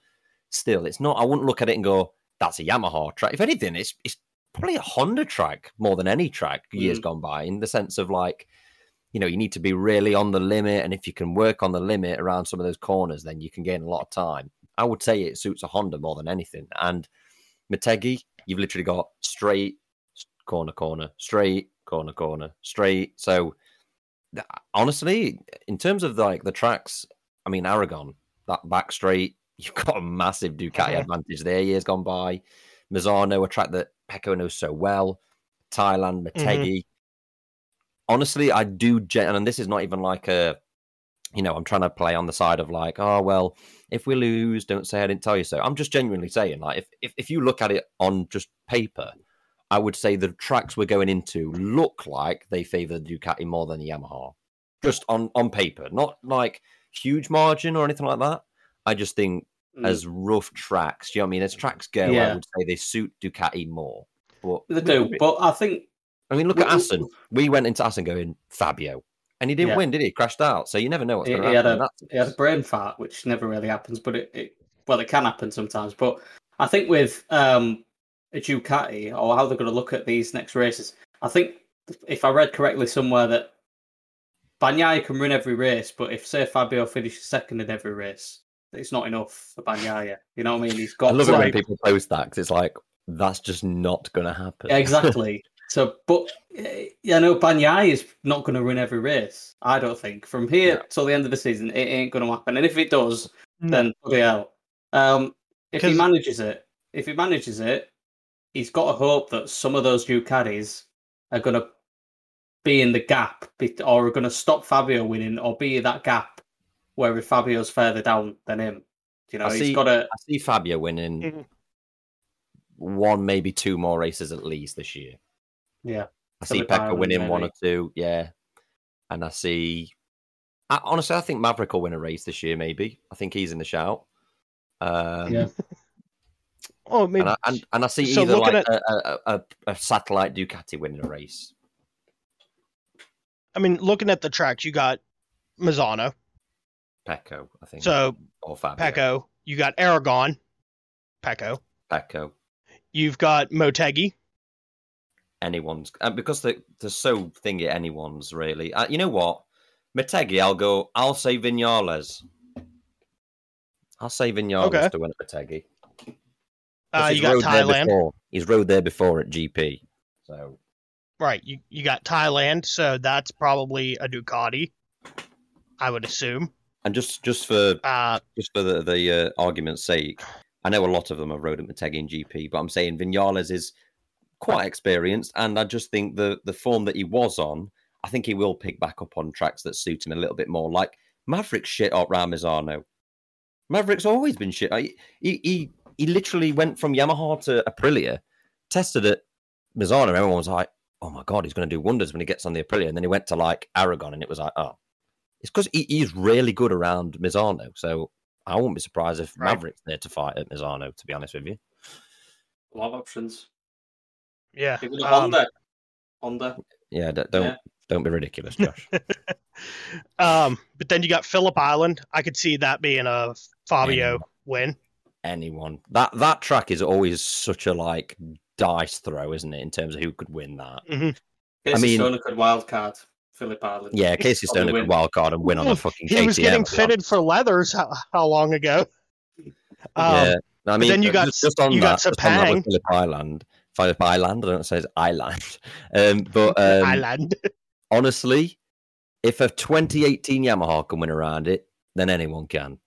still, it's not. I wouldn't look at it and go, "That's a Yamaha track." If anything, it's it's probably a Honda track more than any track years mm. gone by. In the sense of like, you know, you need to be really on the limit, and if you can work on the limit around some of those corners, then you can gain a lot of time. I would say it suits a Honda more than anything. And Motegi you've literally got straight corner, corner, straight, corner, corner, straight. So honestly, in terms of like the tracks, I mean Aragon, that back straight, [laughs] you've got a massive Ducati advantage there. Years gone by, Misano, a track that Pecco knows so well, Thailand, Motegi, Mm-hmm. Honestly, I do, gen- and this is not even like a, you know, I'm trying to play on the side of like, oh well, if we lose, don't say I didn't tell you so. I'm just genuinely saying, like, if if, if you look at it on just paper, I would say the tracks we're going into look like they favour the Ducati more than the Yamaha, just on on paper, not like huge margin or anything like that. I just think mm. as rough tracks, do you know what I mean? As tracks go, yeah. I would say they suit Ducati more. But they do, but I think. I mean, look at Assen. We went into Assen going Fabio, and he didn't yeah. win, did he? Crashed out. So you never know what's going to happen. Had a, he had a brain fart, which never really happens, but it, it well, it can happen sometimes. But I think with um, a Ducati or how they're going to look at these next races. I think if I read correctly somewhere that Bagnaia can win every race, but if say Fabio finishes second in every race, it's not enough for Bagnaia. You know what I mean? He's got. I love it like... when people post that because it's like that's just not going to happen. exactly. [laughs] so, but you know, Bagnaia is not going to win every race. I don't think from here yeah. till the end of the season, it ain't going to happen. And if it does, no. then bloody hell. Um, if he manages it, if he manages it, he's got to hope that some of those Ducatis are going to be in the gap or are going to stop Fabio winning or be that gap where if Fabio's further down than him. You know, I he's see, got to. I see Fabio winning mm-hmm. one, maybe two more races at least this year. Yeah. I see Pecco winning maybe. one or two. Yeah. And I see I, honestly, I think Maverick will win a race this year. Maybe I think he's in the shout. Um, Yeah. [laughs] Oh, I mean, and I, and, and I see So either looking like a, a, a, a satellite Ducati winning a race. I mean, looking at the tracks, you got Misano, Pecco, I think. so or Fabio. Pecco. You got Aragon, Pecco. Pecco. You've got Motegi. Anyone's uh, because they, they're so thingy. Anyone's really. Uh, you know what? Motegi, I'll go. I'll say Vinales. I'll say Vinales Okay. to win at Motegi. Uh, you got Thailand. He's rode there before at GP. So Right. You you got Thailand, so that's probably a Ducati. I would assume. and just just for Uh, just for the, the uh, argument's sake, I know a lot of them have rode at Motegi in GP, but I'm saying Vinales is quite experienced, and I just think the the form that he was on, I think he will pick back up on tracks that suit him a little bit more. Like Maverick shit up Ramizano. Maverick's always been shit. He, he he he literally went from Yamaha to Aprilia, tested at Misano. Everyone was like, "Oh my god, he's going to do wonders when he gets on the Aprilia." And then he went to like Aragon, and it was like, "Oh, it's because he, he's really good around Misano." So I wouldn't be surprised if Right. Maverick's there to fight at Misano. To be honest with you, A lot of options. Yeah. Even um, Honda. Honda. yeah, d- don't Yeah. don't be ridiculous, Josh. [laughs] um, but then you got Phillip Island. I could see that being a Fabio Anyone. win. Anyone that that track is always such a like dice throw, isn't it? In terms of who could win that. Casey mean- Stoner could wild card Phillip Island. Yeah, Casey Probably Stoner could wild card and win on a fucking. He was getting fitted for leathers how, how long ago? Um, yeah, I mean, then you got just, just on you that, got just on that with Sepang. Phillip Island, Phillip Island. I don't know if it says Island, um, but [laughs] um, Island. [laughs] honestly, if a 2018 Yamaha can win around it, then anyone can,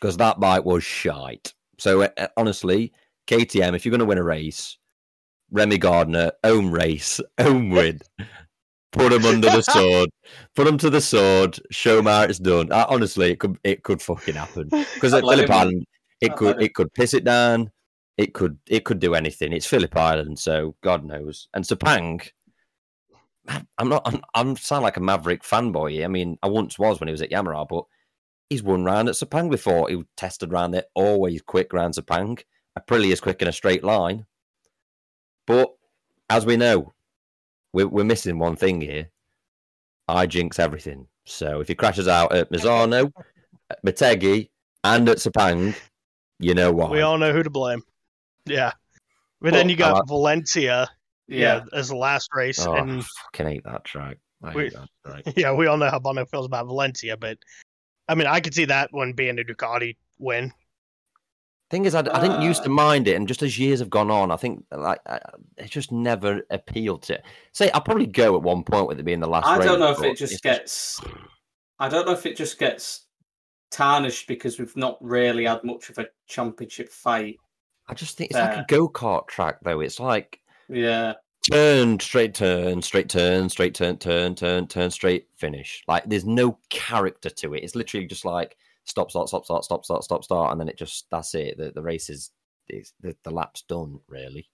because that bike was shite. So uh, honestly, KTM, if you're going to win a race, Remy Gardner, own race, [laughs] own win. Put him under the sword. Put him to the sword. Show him how it's done. Uh, honestly, it could it could fucking happen because at Phillip. Island, it could it could piss it down. It could it could do anything. It's Phillip Island, so God knows. And Sepang, I'm not. I'm, I'm sound like a Maverick fanboy. I mean, I once was when he was at Yamaha, but he's won round at Sepang before. He tested round there, always quick round Sepang. Is quick in a straight line, but as we know, we're, we're missing one thing here. I jinx everything. So if he crashes out at Misano, at Motegi, and at Sepang, you know why. We all know who to blame. Yeah. But then you got like- Valencia, yeah, Yeah. as the last race, Oh, and I fucking hate that track. I We- hate that track. [laughs] yeah, we all know how Bono feels about Valencia. But I mean, I could see that one being a Ducati win. Thing is, I, I didn't used to Uh, mind it, and just as years have gone on, I think like I, it just never appealed to. It. Say, I'll probably go at one point with it being the last. I race, don't know if it just it's gets. I don't know if it just gets tarnished because we've not really had much of a championship fight. I just think it's like Uh, a go kart track, though. It's like Yeah. turn, straight turn, straight turn, straight turn, turn, turn, turn, straight finish. Like there's no character to it. It's literally just like stop, start, stop, start, stop, start, stop, start, and then it just that's it. The the race is, is the, the lap's done. Really,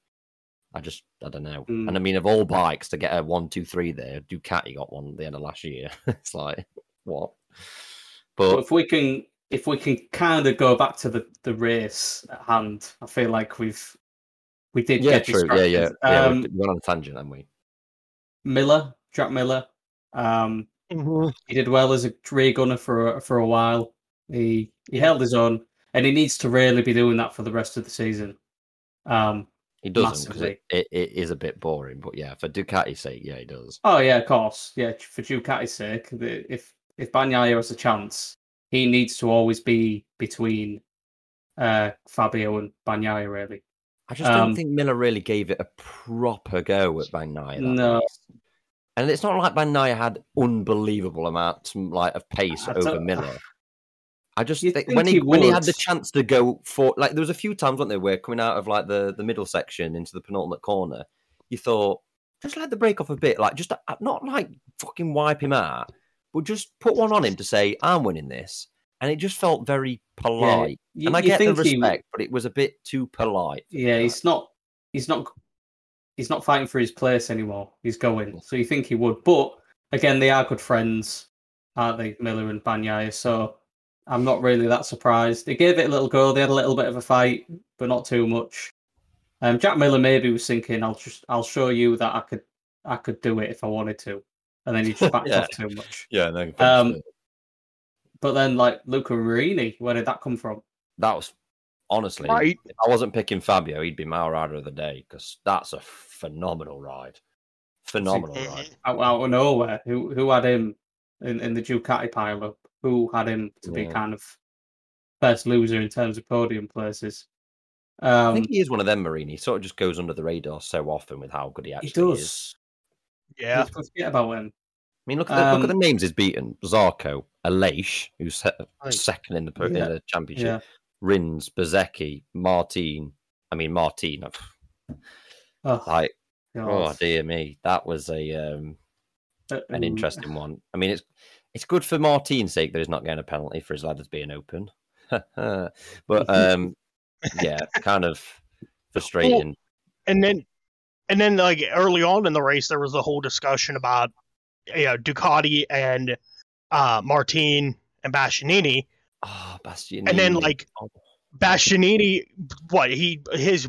I just I don't know. Mm. And I mean, of all bikes to get a one, two, three there, Ducati got one at the end of last year. [laughs] it's like what? But But if we can, if we can kind of go back to the the race at hand, I feel like we've we did yeah, get true. Yeah, yeah, distracted. yeah. Um, we went on a tangent, haven't we? Miller, Jack Miller. Um, he did well as a rear gunner for a, for a while. He he held his own, and he needs to really be doing that for the rest of the season. Um, He doesn't because it, it, it is a bit boring. But yeah, for Ducati's sake, yeah, he does. oh yeah, of course, yeah. For Ducati's sake, if if Bagnaia has a chance, he needs to always be between uh, Fabio and Bagnaia. Really, I just don't Um, think Miller really gave it a proper go at Bagnaia. No. race. And it's not like Bagnaia had unbelievable amounts like of pace I over Miller. [sighs] I just think think when he, he when he had the chance to go for like there was a few times, weren't there, where coming out of like the, the middle section into the penultimate corner, you thought just let the break off a bit, like just uh, not like fucking wipe him out, but just put one on him to say I'm winning this, and it just felt very polite. You- and I get the think he- respect, but it was a bit too polite. Yeah, he's not. He's not. He's not fighting for his place anymore. He's going. So you think he would, but again, they are good friends. aren't they, Miller and Bagnaia? So I'm not really that surprised. They gave it a little go. They had a little bit of a fight, but not too much. Um, Jack Miller maybe was thinking, "I'll just, I'll show you that I could, I could do it if I wanted to," and then he just [laughs] backed Yeah. off too much. Yeah, no. Um, But then, like Luca Marini, where did that come from? that was honestly. Right. If I wasn't picking Fabio, he'd be my rider of the day because that's a phenomenal ride. Phenomenal ride. Out, out of nowhere, who who had him in, in the Ducati pileup? Who had him to be kind of best loser in terms of podium places? I Um, think he is one of them, Marini. He sort of just goes under the radar so often with how good he he actually is. Does. Yeah. We forget about him. I mean, look at the, look Um, at the names he's beaten: Zarco, Aleix, who's second in the per- Yeah. in the championship, Yeah. Rins, Bezecchi, Martin. I mean, Martin. Oh, Like, oh dear me, that was a um, Uh, an um, interesting one. I mean, it's it's good for Martin's sake that he's not getting a penalty for his ladders being open. [laughs] but [laughs] um, yeah, kind of [laughs] frustrating. and then and then like early on in the race there was a whole discussion about you know Ducati and uh Martin and Bastianini Oh, Bastianini. and then like Bastianini what he his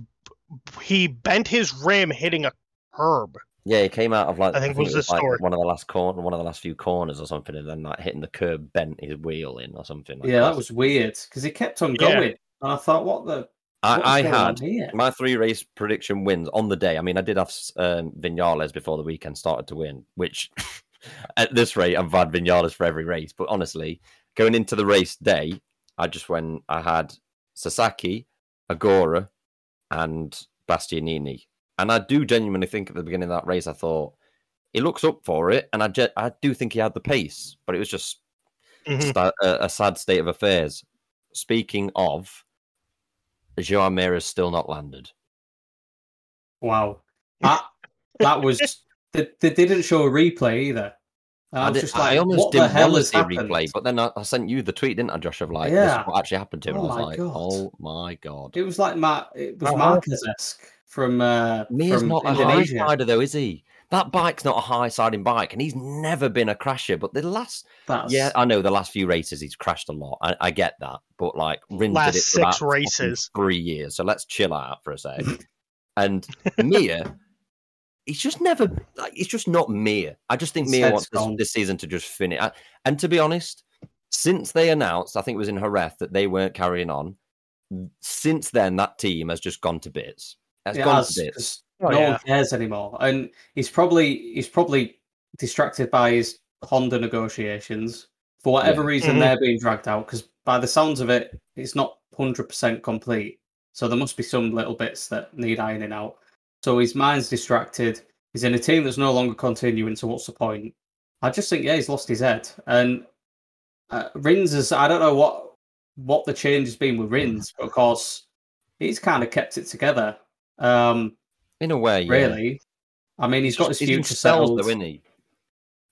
he bent his rim hitting a curb Yeah, he came out of like I think was it the like story. one of the last corner, one of the last few corners or something, and then like hitting the curb, bent his wheel in or something. Like yeah, that was weird because he kept on Yeah. going, and I thought, what the? What's I, I had my three race prediction wins on the day. I mean, I did have um, Vinales before the weekend started to win, which [laughs] at this rate, I've had Vinales for every race. But honestly, going into the race day, I just went, I had Sasaki, Ogura, and Bastianini. And I do genuinely think at the beginning of that race, I thought he looks up for it. And I, ge- I do think he had the pace, but it was just Mhm. just a, a a sad state of affairs. Speaking of, Joan Mir's still not landed. Wow, [laughs] that that was. They, they didn't show a replay either. I, I, was did, just like, I almost what the didn't hell want to see happened? replay, but then I, I sent you the tweet, didn't I, Josh? Of like, this Yeah. is what actually happened to him. Oh I was my like, God. oh my god. It was like Matt. It was Uh-huh. Marquez esque from uh, Mir's from not a high Indonesia. sider though, is he? That bike's not a high siding bike, and he's never been a crasher. But the last, That's yeah, I know the last few races he's crashed a lot. I, I get that, but like Last did it for six races. three years. So let's chill out for a sec. [laughs] and Mir, he's just never like it's just not Mir. I just think Mir head's wants this, this season to just finish. I- And to be honest, since they announced, I think it was in Jerez that they weren't carrying on. Since then, that team has just gone to bits. Has It gone to bits. Oh, no yeah. one cares anymore, and he's probably he's probably distracted by his Honda negotiations for whatever Yeah. reason Mhm. they're being dragged out. Because by the sounds of it, it's not hundred percent complete, so there must be some little bits that need ironing out. So his mind's distracted. He's in a team that's no longer continuing. So what's the point? I just think yeah, he's lost his head. And uh, Rins is I don't know what what the change has been with Rins, but of course he's kind of kept it together. Um, In a way, yeah. really. I mean, he's got his He's future spells, settled. though, isn't he?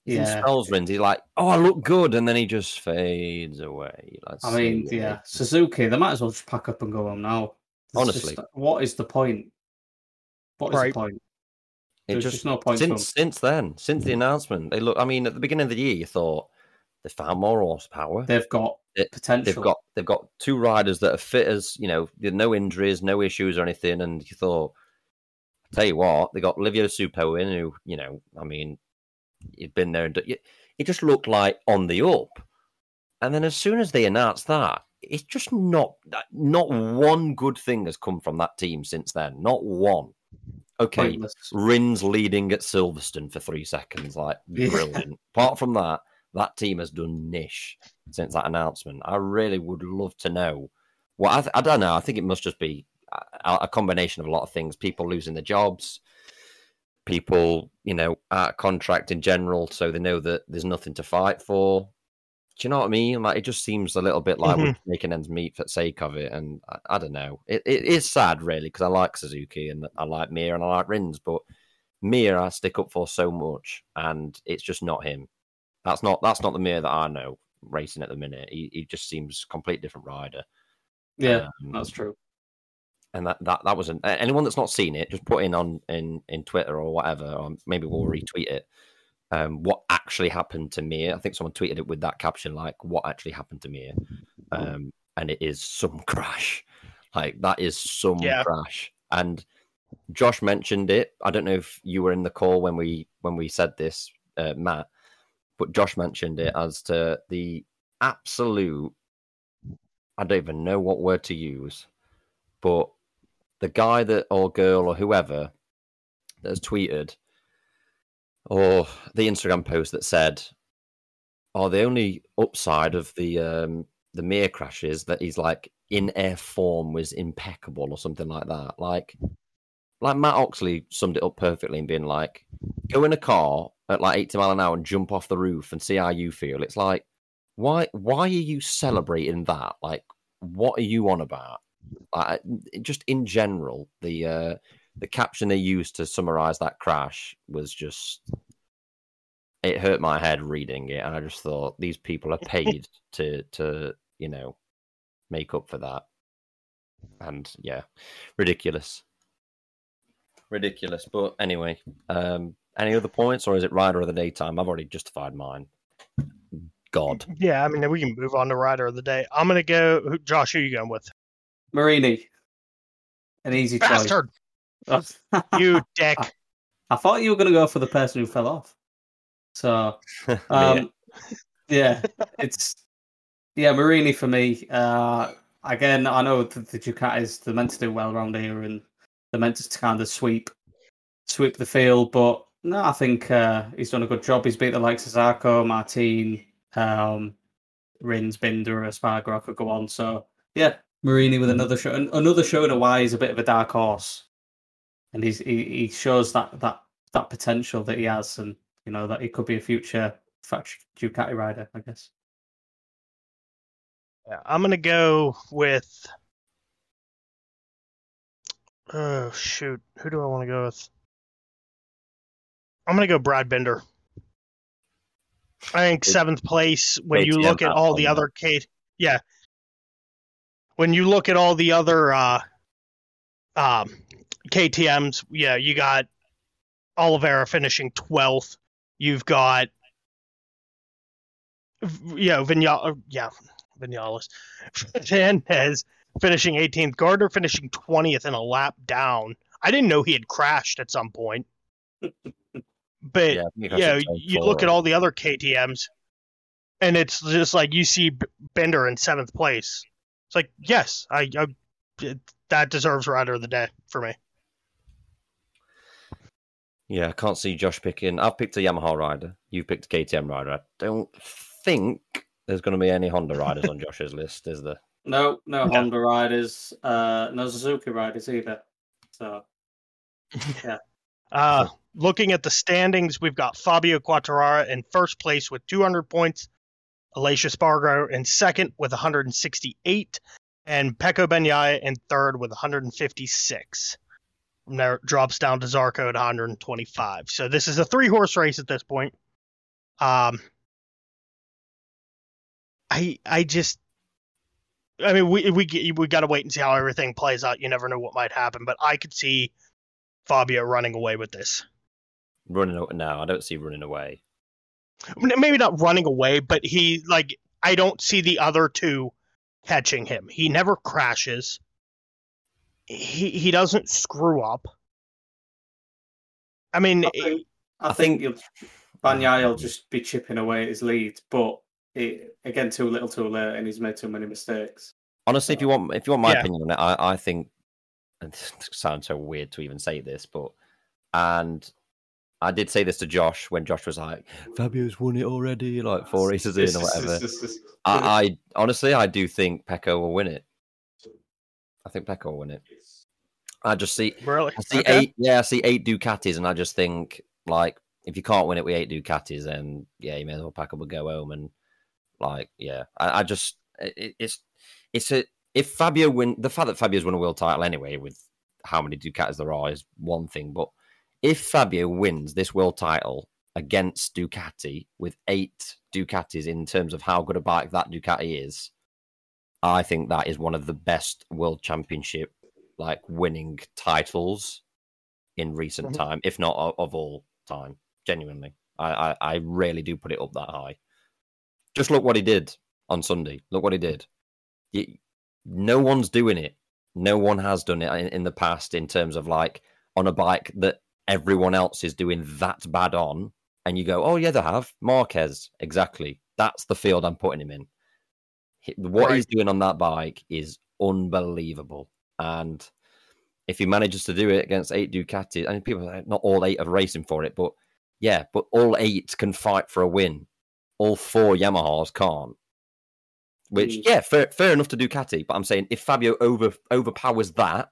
He's in Yeah, spells, Rins. He's like, oh, I look good, and then he just fades away. Let's I mean, see. yeah, Suzuki. They might as well just pack up and go home now. It's Honestly. just- what is the point? What is Right. the point? It There's just just no point. to since since then, since the announcement, they look. I mean, at the beginning of the year, you thought they found more horsepower. They've got It- potential. They've got they've got two riders that are fit as you know, no injuries, no issues or anything. And you thought, tell you what, they got Livio Suppo in, who you know, I mean, he'd been there and it just looked like on the up. And then as soon as they announced that, it's just not not one good thing has come from that team since then. Not one. Okay, pointless. Rins leading at Silverstone for three seconds, like [laughs] brilliant. Apart from that, that team has done niche since that announcement. I really would love to know. Well, I, th- I don't know. I think it must just be a, a combination of a lot of things: people losing their jobs, people, you know, out of contract in general, so they know that there's nothing to fight for. Do you know what I mean? Like, it just seems a little bit like we're making ends meet for the sake of it, and I, I don't know. It, it is sad, really, because I like Suzuki and I like Mir and I like Rins, but Mir I stick up for so much, and it's just not him. That's not that's not the Mir that I know racing at the minute. He, he just seems a complete different rider. Yeah, Um, that's true. And that that that wasn't anyone that's not seen it. Just put in on in in Twitter or whatever, or maybe we'll retweet it. um, what actually happened to me? I think someone tweeted it with that caption, like, what actually happened to me?" Um, and it is some [laughs] crash. Like, that is some Yeah. crash. And Josh mentioned it. I don't know if you were in the call when we when we said this, uh, Matt, but Josh mentioned it as to the absolute. I don't even know what word to use, but the guy that or girl or whoever that has tweeted or the Instagram post that said, "Oh, the only upside of the um, the Mir crash is that he's like in air form was impeccable or something like that." Like, like Matt Oxley summed it up perfectly in being like, "Go in a car at like eighty mile an hour and jump off the roof and see how you feel." It's like, why why are you celebrating that? Like, what are you on about? Like, just in general, the uh, the caption they used to summarize that crash was just it hurt my head reading it and i just thought these people are [laughs] paid to to you know make up for that and yeah ridiculous ridiculous but anyway um any other points or is it rider of the daytime i've already justified mine god Yeah, I mean we can move on to rider of the day. I'm gonna go. Josh, who are you going with? Marini. An easy choice. [laughs] You dick. I thought you were going to go for the person who fell off. So, [laughs] um, yeah, it's yeah, Marini for me. Uh, again, I know that the Ducatis they're meant to do well around here, and they're meant to kind of sweep sweep the field. But no, I think uh, he's done a good job. He's beat the likes of Zarco, Martin, um, Rins, Binder, Espargaro. I could go on. So yeah, Marini with mm. another show, an- another showing of why he's a bit of a dark horse, and he's he, he shows that that that potential that he has, and you know that he could be a future fact- Ducati rider, I guess. Yeah, I'm gonna go with. Oh shoot, who do I want to go with? I'm gonna go Brad Binder. I think seventh place when you look at all the other K. Yeah. When you look at all the other uh, um, KTM's, yeah, you got Oliveira finishing twelfth. You've got, yeah, Vinyal, yeah, Vinales, [laughs] Fernandez finishing 18th, Gardner finishing 20th in a lap down. I didn't know he had crashed at some point, [laughs] but yeah, I think I yeah, said top you look at all the other KTM's, and it's just like you see Binder in seventh place. It's like, yes, I, I it- that deserves rider of the day for me. Yeah, I can't see Josh picking. I've picked a Yamaha rider. You've picked a KTM rider. I don't think there's going to be any Honda riders on [laughs] Josh's list, is there? No, no No. Honda riders, uh, no Suzuki riders either. So yeah. [laughs] Uh, looking at the standings, we've got Fabio Quartararo in first place with 200 points, Aleix Espargaro in second with 168, and Pecco Bagnaia in third with 156. From there, drops down to Zarco at 125. So this is a three horse race at this point. Um, I I just. I mean, we we we got to wait and see how everything plays out. You never know what might happen, but I could see Fabio running away with this. Running? No, I don't see running away. N- Maybe not running away, but he like I don't see the other two catching him. He never crashes. He he doesn't screw up. I mean, I think, I I think you'll, Bagnaia will just be chipping away at his lead, but it, again, too little, too late, and he's made too many mistakes. Honestly, if you want, if you want my Yeah. opinion on it, I, I think and [laughs] it sounds so weird to even say this, but and I did say this to Josh when Josh was like, "Fabio's won it already, like [laughs] four races in or whatever." I, I honestly, I do think Pecco will win it. I think Pecco will win it. I just see, really, I see Okay. eight, yeah, I see eight Ducatis, and I just think like if you can't win it with eight Ducatis, then yeah, you may as well pack up and go home. And like, yeah, I, I just it, it's it's a if Fabio win the fact that Fabio's won a world title anyway with how many Ducatis there are is one thing, but if Fabio wins this world title against Ducati with eight Ducatis in terms of how good a bike that Ducati is, I think that is one of the best world championship like winning titles in recent Mhm. time, if not of, of all time. Genuinely, I, I, I really do put it up that high. Just look what he did on Sunday. Look what he did. He, no one's doing it. No one has done it in, in the past in terms of like on a bike that everyone else is doing that bad on. And you go, oh, yeah, they have. Marquez. Exactly. That's the field I'm putting him in. What Right. he's doing on that bike is unbelievable. And if he manages to do it against eight Ducati, and people are like, not all eight are racing for it, but yeah, but all eight can fight for a win. All four Yamahas can't. Which, Mm. yeah, fair, fair enough to Ducati, but I'm saying if Fabio over overpowers that,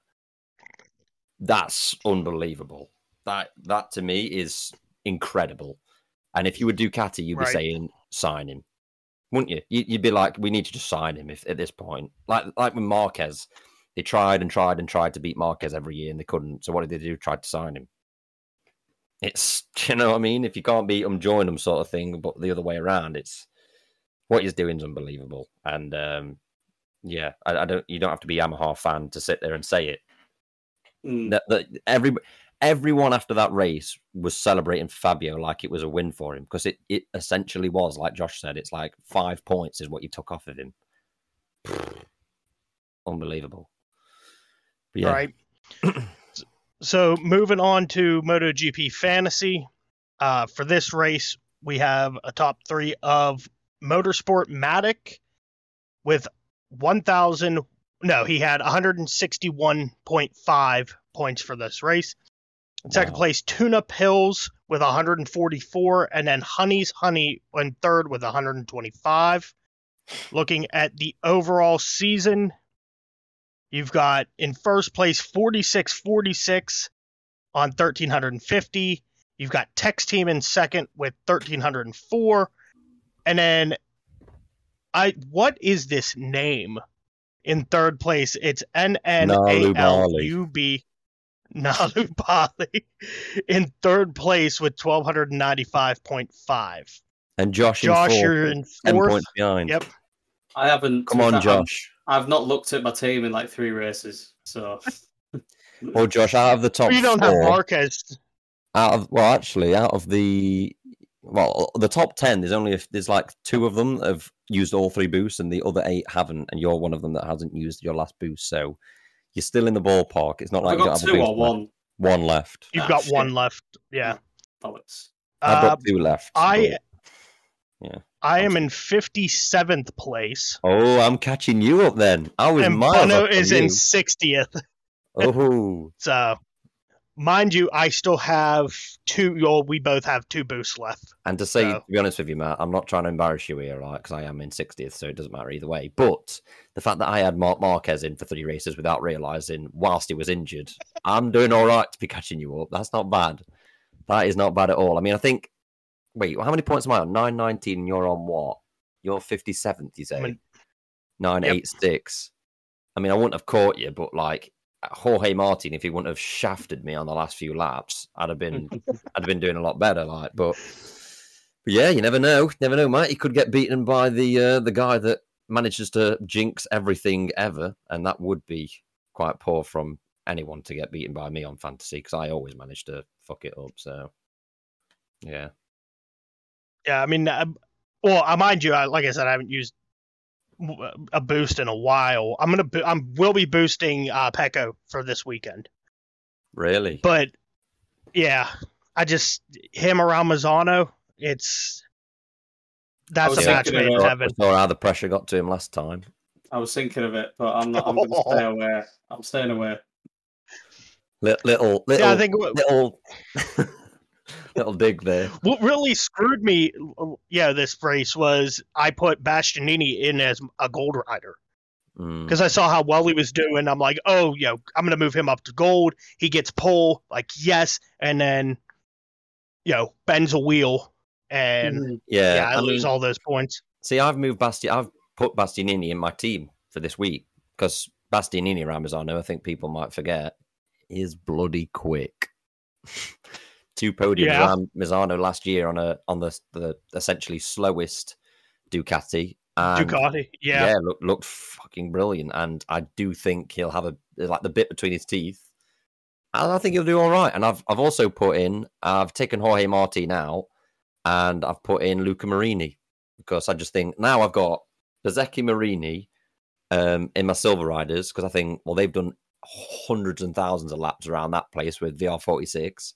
that's unbelievable. That that to me is incredible. And if you were Ducati, you'd be saying sign him, wouldn't you? You- You'd be like, we need to just sign him if, at this point. Like like with Marquez, they tried and tried and tried to beat Marquez every year and they couldn't. So what did they do? Tried to sign him. It's [laughs] you know what I mean. If you can't beat them, join them, sort of thing. But the other way around, it's what he's doing is unbelievable. And um, yeah, I, I don't. You don't have to be a Yamaha fan to sit there and say it. Mm. That, that every everyone after that race was celebrating Fabio like it was a win for him because it it essentially was like Josh said. It's like five points is what you took off of him. [sighs] Unbelievable. But yeah, Right. [clears throat] so moving on to MotoGP Fantasy. Uh, for this race, we have a top three of Motorsport Matic with 1,000. No, he had 161.5 points for this race. In second Wow. place, Tuna Pills with 144, and then Honey's Honey in third with 125. Looking at the overall season, You've got in first place 4646 on 1350. You've got Tex Team in second with 1304. And then I what is this name in third place? It's N N A L U B Nalu [laughs] Bali in third place with 1295.5. and Josh, Josh, in you're in ten fourth. points behind. Yep. I haven't. Come on, I've- Josh. I've not looked at my team in like three races, so [laughs] Well, Josh, out of the top You don't four, have Marquez. out of well, actually, out of the well, the top ten, there's only if there's like two of them that have used all three boosts, and the other eight haven't, and you're one of them that hasn't used your last boost. So you're still in the ballpark. It's not like I've you got don't have two or left. one. One left. You've Ah, got shit. one left. Yeah. Bollocks. I've Uh, got two left. I but- Yeah. I am in 57th place. Oh, I'm catching you up then. I was and miles Bono off from is in 60th. Oh, [laughs] So, mind you, I still have two. Well, we both have two boosts left. and to say, So- to be honest with you, Matt, I'm not trying to embarrass you here, right? Because I am in 60th, so it doesn't matter either way. But the fact that I had Marc Marquez in for three races without realizing whilst he was injured, I'm doing all right to be catching you up. That's not bad. That is not bad at all. I mean, I think. Wait, how many points am I on? 919, and you're on what? You're 57th, you say? I'm in- 986. I mean, I wouldn't have caught you, but like Jorge Martin, if he wouldn't have shafted me on the last few laps, I'd have been [laughs] I'd have been doing a lot better. Like, but, but yeah, you never know. Never know, mate. He could get beaten by the uh, the guy that manages to jinx everything ever, and that would be quite poor from anyone to get beaten by me on fantasy because I always manage to fuck it up. So, yeah, Yeah, I mean, uh, well, I mind you, I, like I said, I haven't used a boost in a while. I'm gonna, bo- I'm will be boosting uh, Pecco for this weekend. really. But yeah, I just him around Misano. It's that's was a match made in heaven. Saw how the pressure got to him last time. I was thinking of it, but I'm not. I'm going to stay [laughs] away. I'm staying away. Little, little, little, Yeah, I think little, [laughs] little dig there. what really screwed me, yeah, this race was I put Bastianini in as a gold rider. Mm. because I saw how well he was doing. I'm like, oh, yo, I'm gonna move him up to gold. He gets pole, like yes, and then, you know, bends a wheel, and Mhm. Yeah, yeah, I, I lose mean, all those points. see, I've moved Basti. I've put Bastianini in my team for this week because Bastianini Ramazano, I think people might forget, is bloody quick. [laughs] Two podiums Yeah. around Misano last year on a on the the essentially slowest Ducati. And Ducati, yeah, yeah, look, looked fucking brilliant, and I do think he'll have a like the bit between his teeth. And I think he'll do all right. And I've I've also put in I've taken Jorge Martin out, and I've put in Luca Marini because I just think now I've got Bezecchi Marini um, in my Silver Riders because I think well they've done hundreds and thousands of laps around that place with VR46.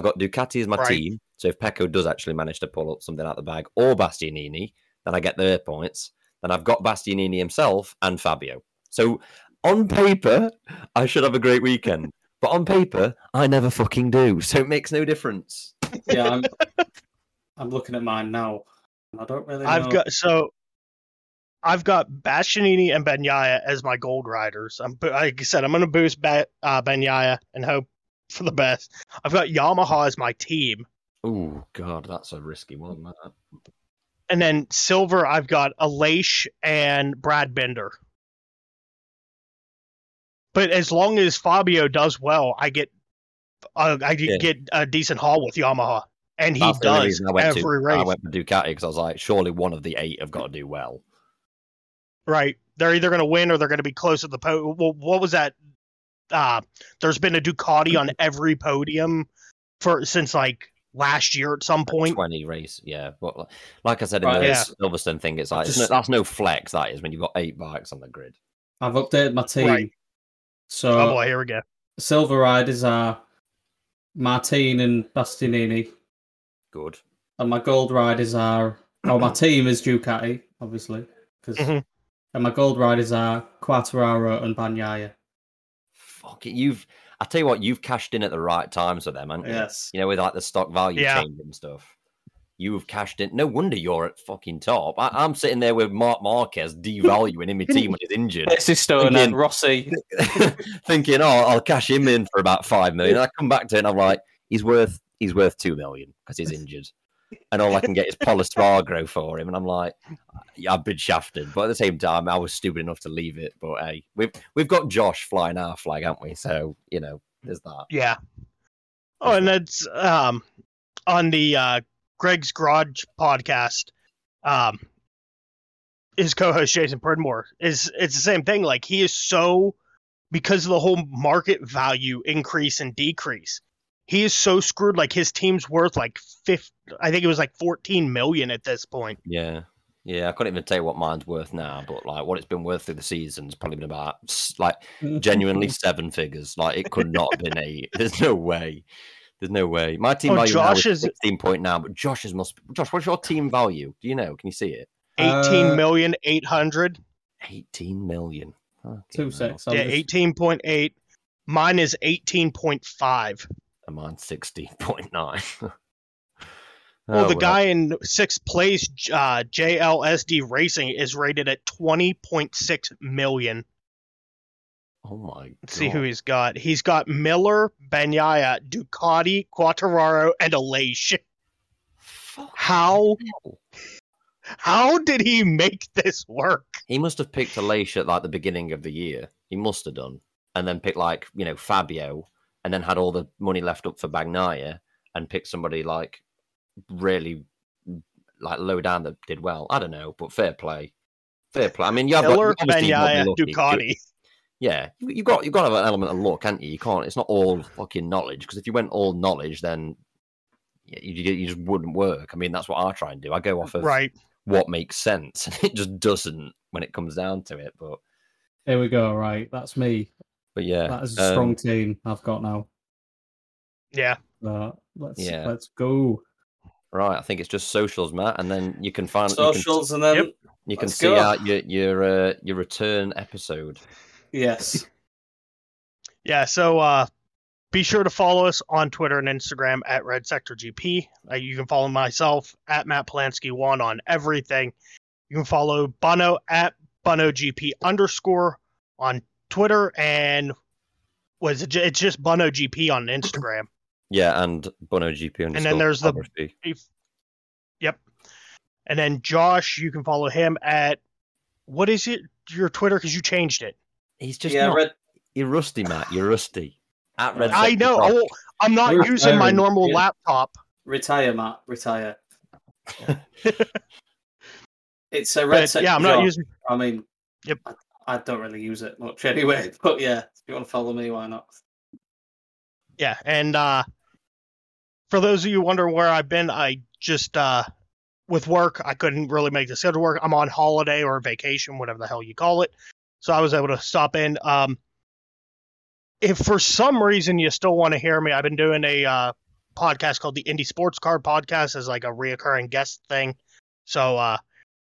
I've got Ducati as my Right. team, so if Pecco does actually manage to pull up something out of the bag or Bastianini, then I get their points. Then I've got Bastianini himself and Fabio. So on paper, I should have a great weekend. [laughs] But on paper, I never fucking do. So it makes no difference. Yeah, [laughs] I'm. I'm looking at mine now. I don't really. Know. I've got so I've got Bastianini and Bagnaia as my gold riders. I'm like I said, I'm going to boost ba- uh, Bagnaia and hope for the best. I've got Yamaha as my team, Oh god, that's a risky one. That. and then silver I've got Aleix and Brad Binder. But as long as Fabio does well, I get uh, I Yeah. get a decent haul with Yamaha, and he That's the only does reason I went every to, race. I went for Ducati because I was like, surely one of the eight have got to do well. Right. They're either going to win or they're going to be close to the po. Well, what was that? Uh, there's been a Ducati on [laughs] every podium for since like last year at some point. Twenty race, yeah. But like I said in Right, the yeah. Silverstone thing, it's like it's Just- no, that's no flex. That is when you've got eight bikes on the grid. I've updated my team. Right. So Oh boy, here we go. silver riders are Martin and Bastianini, Good. and my gold riders are. Oh, my [clears throat] team is Ducati, obviously, because Mhm. and my gold riders are Quartararo and Bagnaia. Fuck it, you've. I tell you what, you've cashed in at the right times with them, haven't you? Yes. You know, with like the stock value Yeah. change and stuff. You've cashed in. No wonder you're at fucking top. I, I'm sitting there with Marc Marquez devaluing in my team when he's injured. Stone Again. and Rossi. [laughs] thinking, oh, I'll cash him in for about five million. And I come back to it and I'm like, he's worth he's worth two million because he's injured. And all I can get is Pol Espargaro for him. And I'm like, I've been shafted. But at the same time, I was stupid enough to leave it. But hey, we've we've got Josh flying our flag, haven't we? So, you know, there's that. Yeah. Oh, and that's um on the uh Greg's Garage podcast. Um, his co-host Jason Pridmore is it's the same thing. Like he is so because of the whole market value increase and decrease. He is so screwed. Like his team's worth like fifth. I think it was like fourteen million at this point. Yeah. Yeah, I couldn't even tell you what mine's worth now, but like what it's been worth through the season's probably been about like genuinely [laughs] seven figures. Like it could not have been eight. [laughs] There's no way. There's no way. My team Oh, value Josh now is- is sixteen point now, but Josh's must. Josh, what's your team value? Do you know? Can you see it? Eighteen Uh, million eight hundred. Eighteen million. Fucking Two hell. six. Yeah, eighteen point eight. Mine is eighteen point five. Sixteen point nine. [laughs] Well, the guy in sixth place, uh, JLSD Racing, is rated at 20.6 million. Oh my god. Let's see who he's got. He's got Miller, Bagnaia, Ducati, Quartararo, and Aleix. Fuck How how did he make this work? He must have picked Aleix at like the beginning of the year. He must have done, and then picked like you know Fabio, and then had all the money left up for Bagnaia, and picked somebody like really like low down that did well. I don't know, but fair play, fair play. I mean, you have got, Miller, obviously got to Bagnaia, be lucky. Ducati. Yeah, you you got you got to have an element of luck, can't you? You can't. It's not all fucking knowledge because if you went all knowledge, then you, you, you just wouldn't work. I mean, that's what I try and do. I go off of Right. what makes sense, [laughs] and it just doesn't when it comes down to it. But Here we go. Right, that's me. But yeah, That is a strong um, team I've got now. Yeah. Uh, let's Yeah. let's go. right. I think it's just socials, Matt, and then you can find you can, Socials and then Yep. you can let's see go. out your your uh, your return episode. yes. [laughs] Yeah. So uh, be sure to follow us on Twitter and Instagram at Red Sector GP. Uh, you can follow myself at Matt Polanski1 on everything. You can follow Bono at Bono GP underscore on Twitter and was it, ju- it's just Bono GP on Instagram. Yeah, and Bono GP on Instagram. And then there's the- photography. Yep. And then Josh, you can follow him at what is it? Your Twitter because you changed it. He's just yeah, not. red. You're rusty, Matt. You're rusty. At Red I know. Pod. Oh, I'm not We're using my normal yeah. laptop. Retire, Matt. Retire. [laughs] it's a red. But, yeah, I'm not job. using. I mean, Yep. I, I don't really use it much anyway. [laughs] But yeah, if you want to follow me, why not? Yeah, and uh, for those of you wondering where I've been, I just uh, with work, I couldn't really make the schedule work. I'm on holiday or vacation, whatever the hell you call it. So I was able to stop in. Um, if for some reason you still want to hear me, I've been doing a uh, podcast called the Indie Sports Card Podcast as like a reoccurring guest thing. So uh,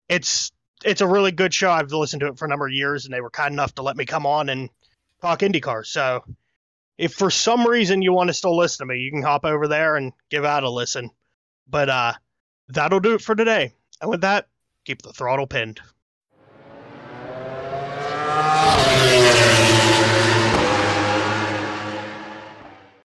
it's it's a really good show. I've listened to it for a number of years, and they were kind enough to let me come on and talk IndyCar. So if for some reason you want to still listen to me, you can hop over there and give out a listen. But uh, that'll do it for today. And with that, keep the throttle pinned.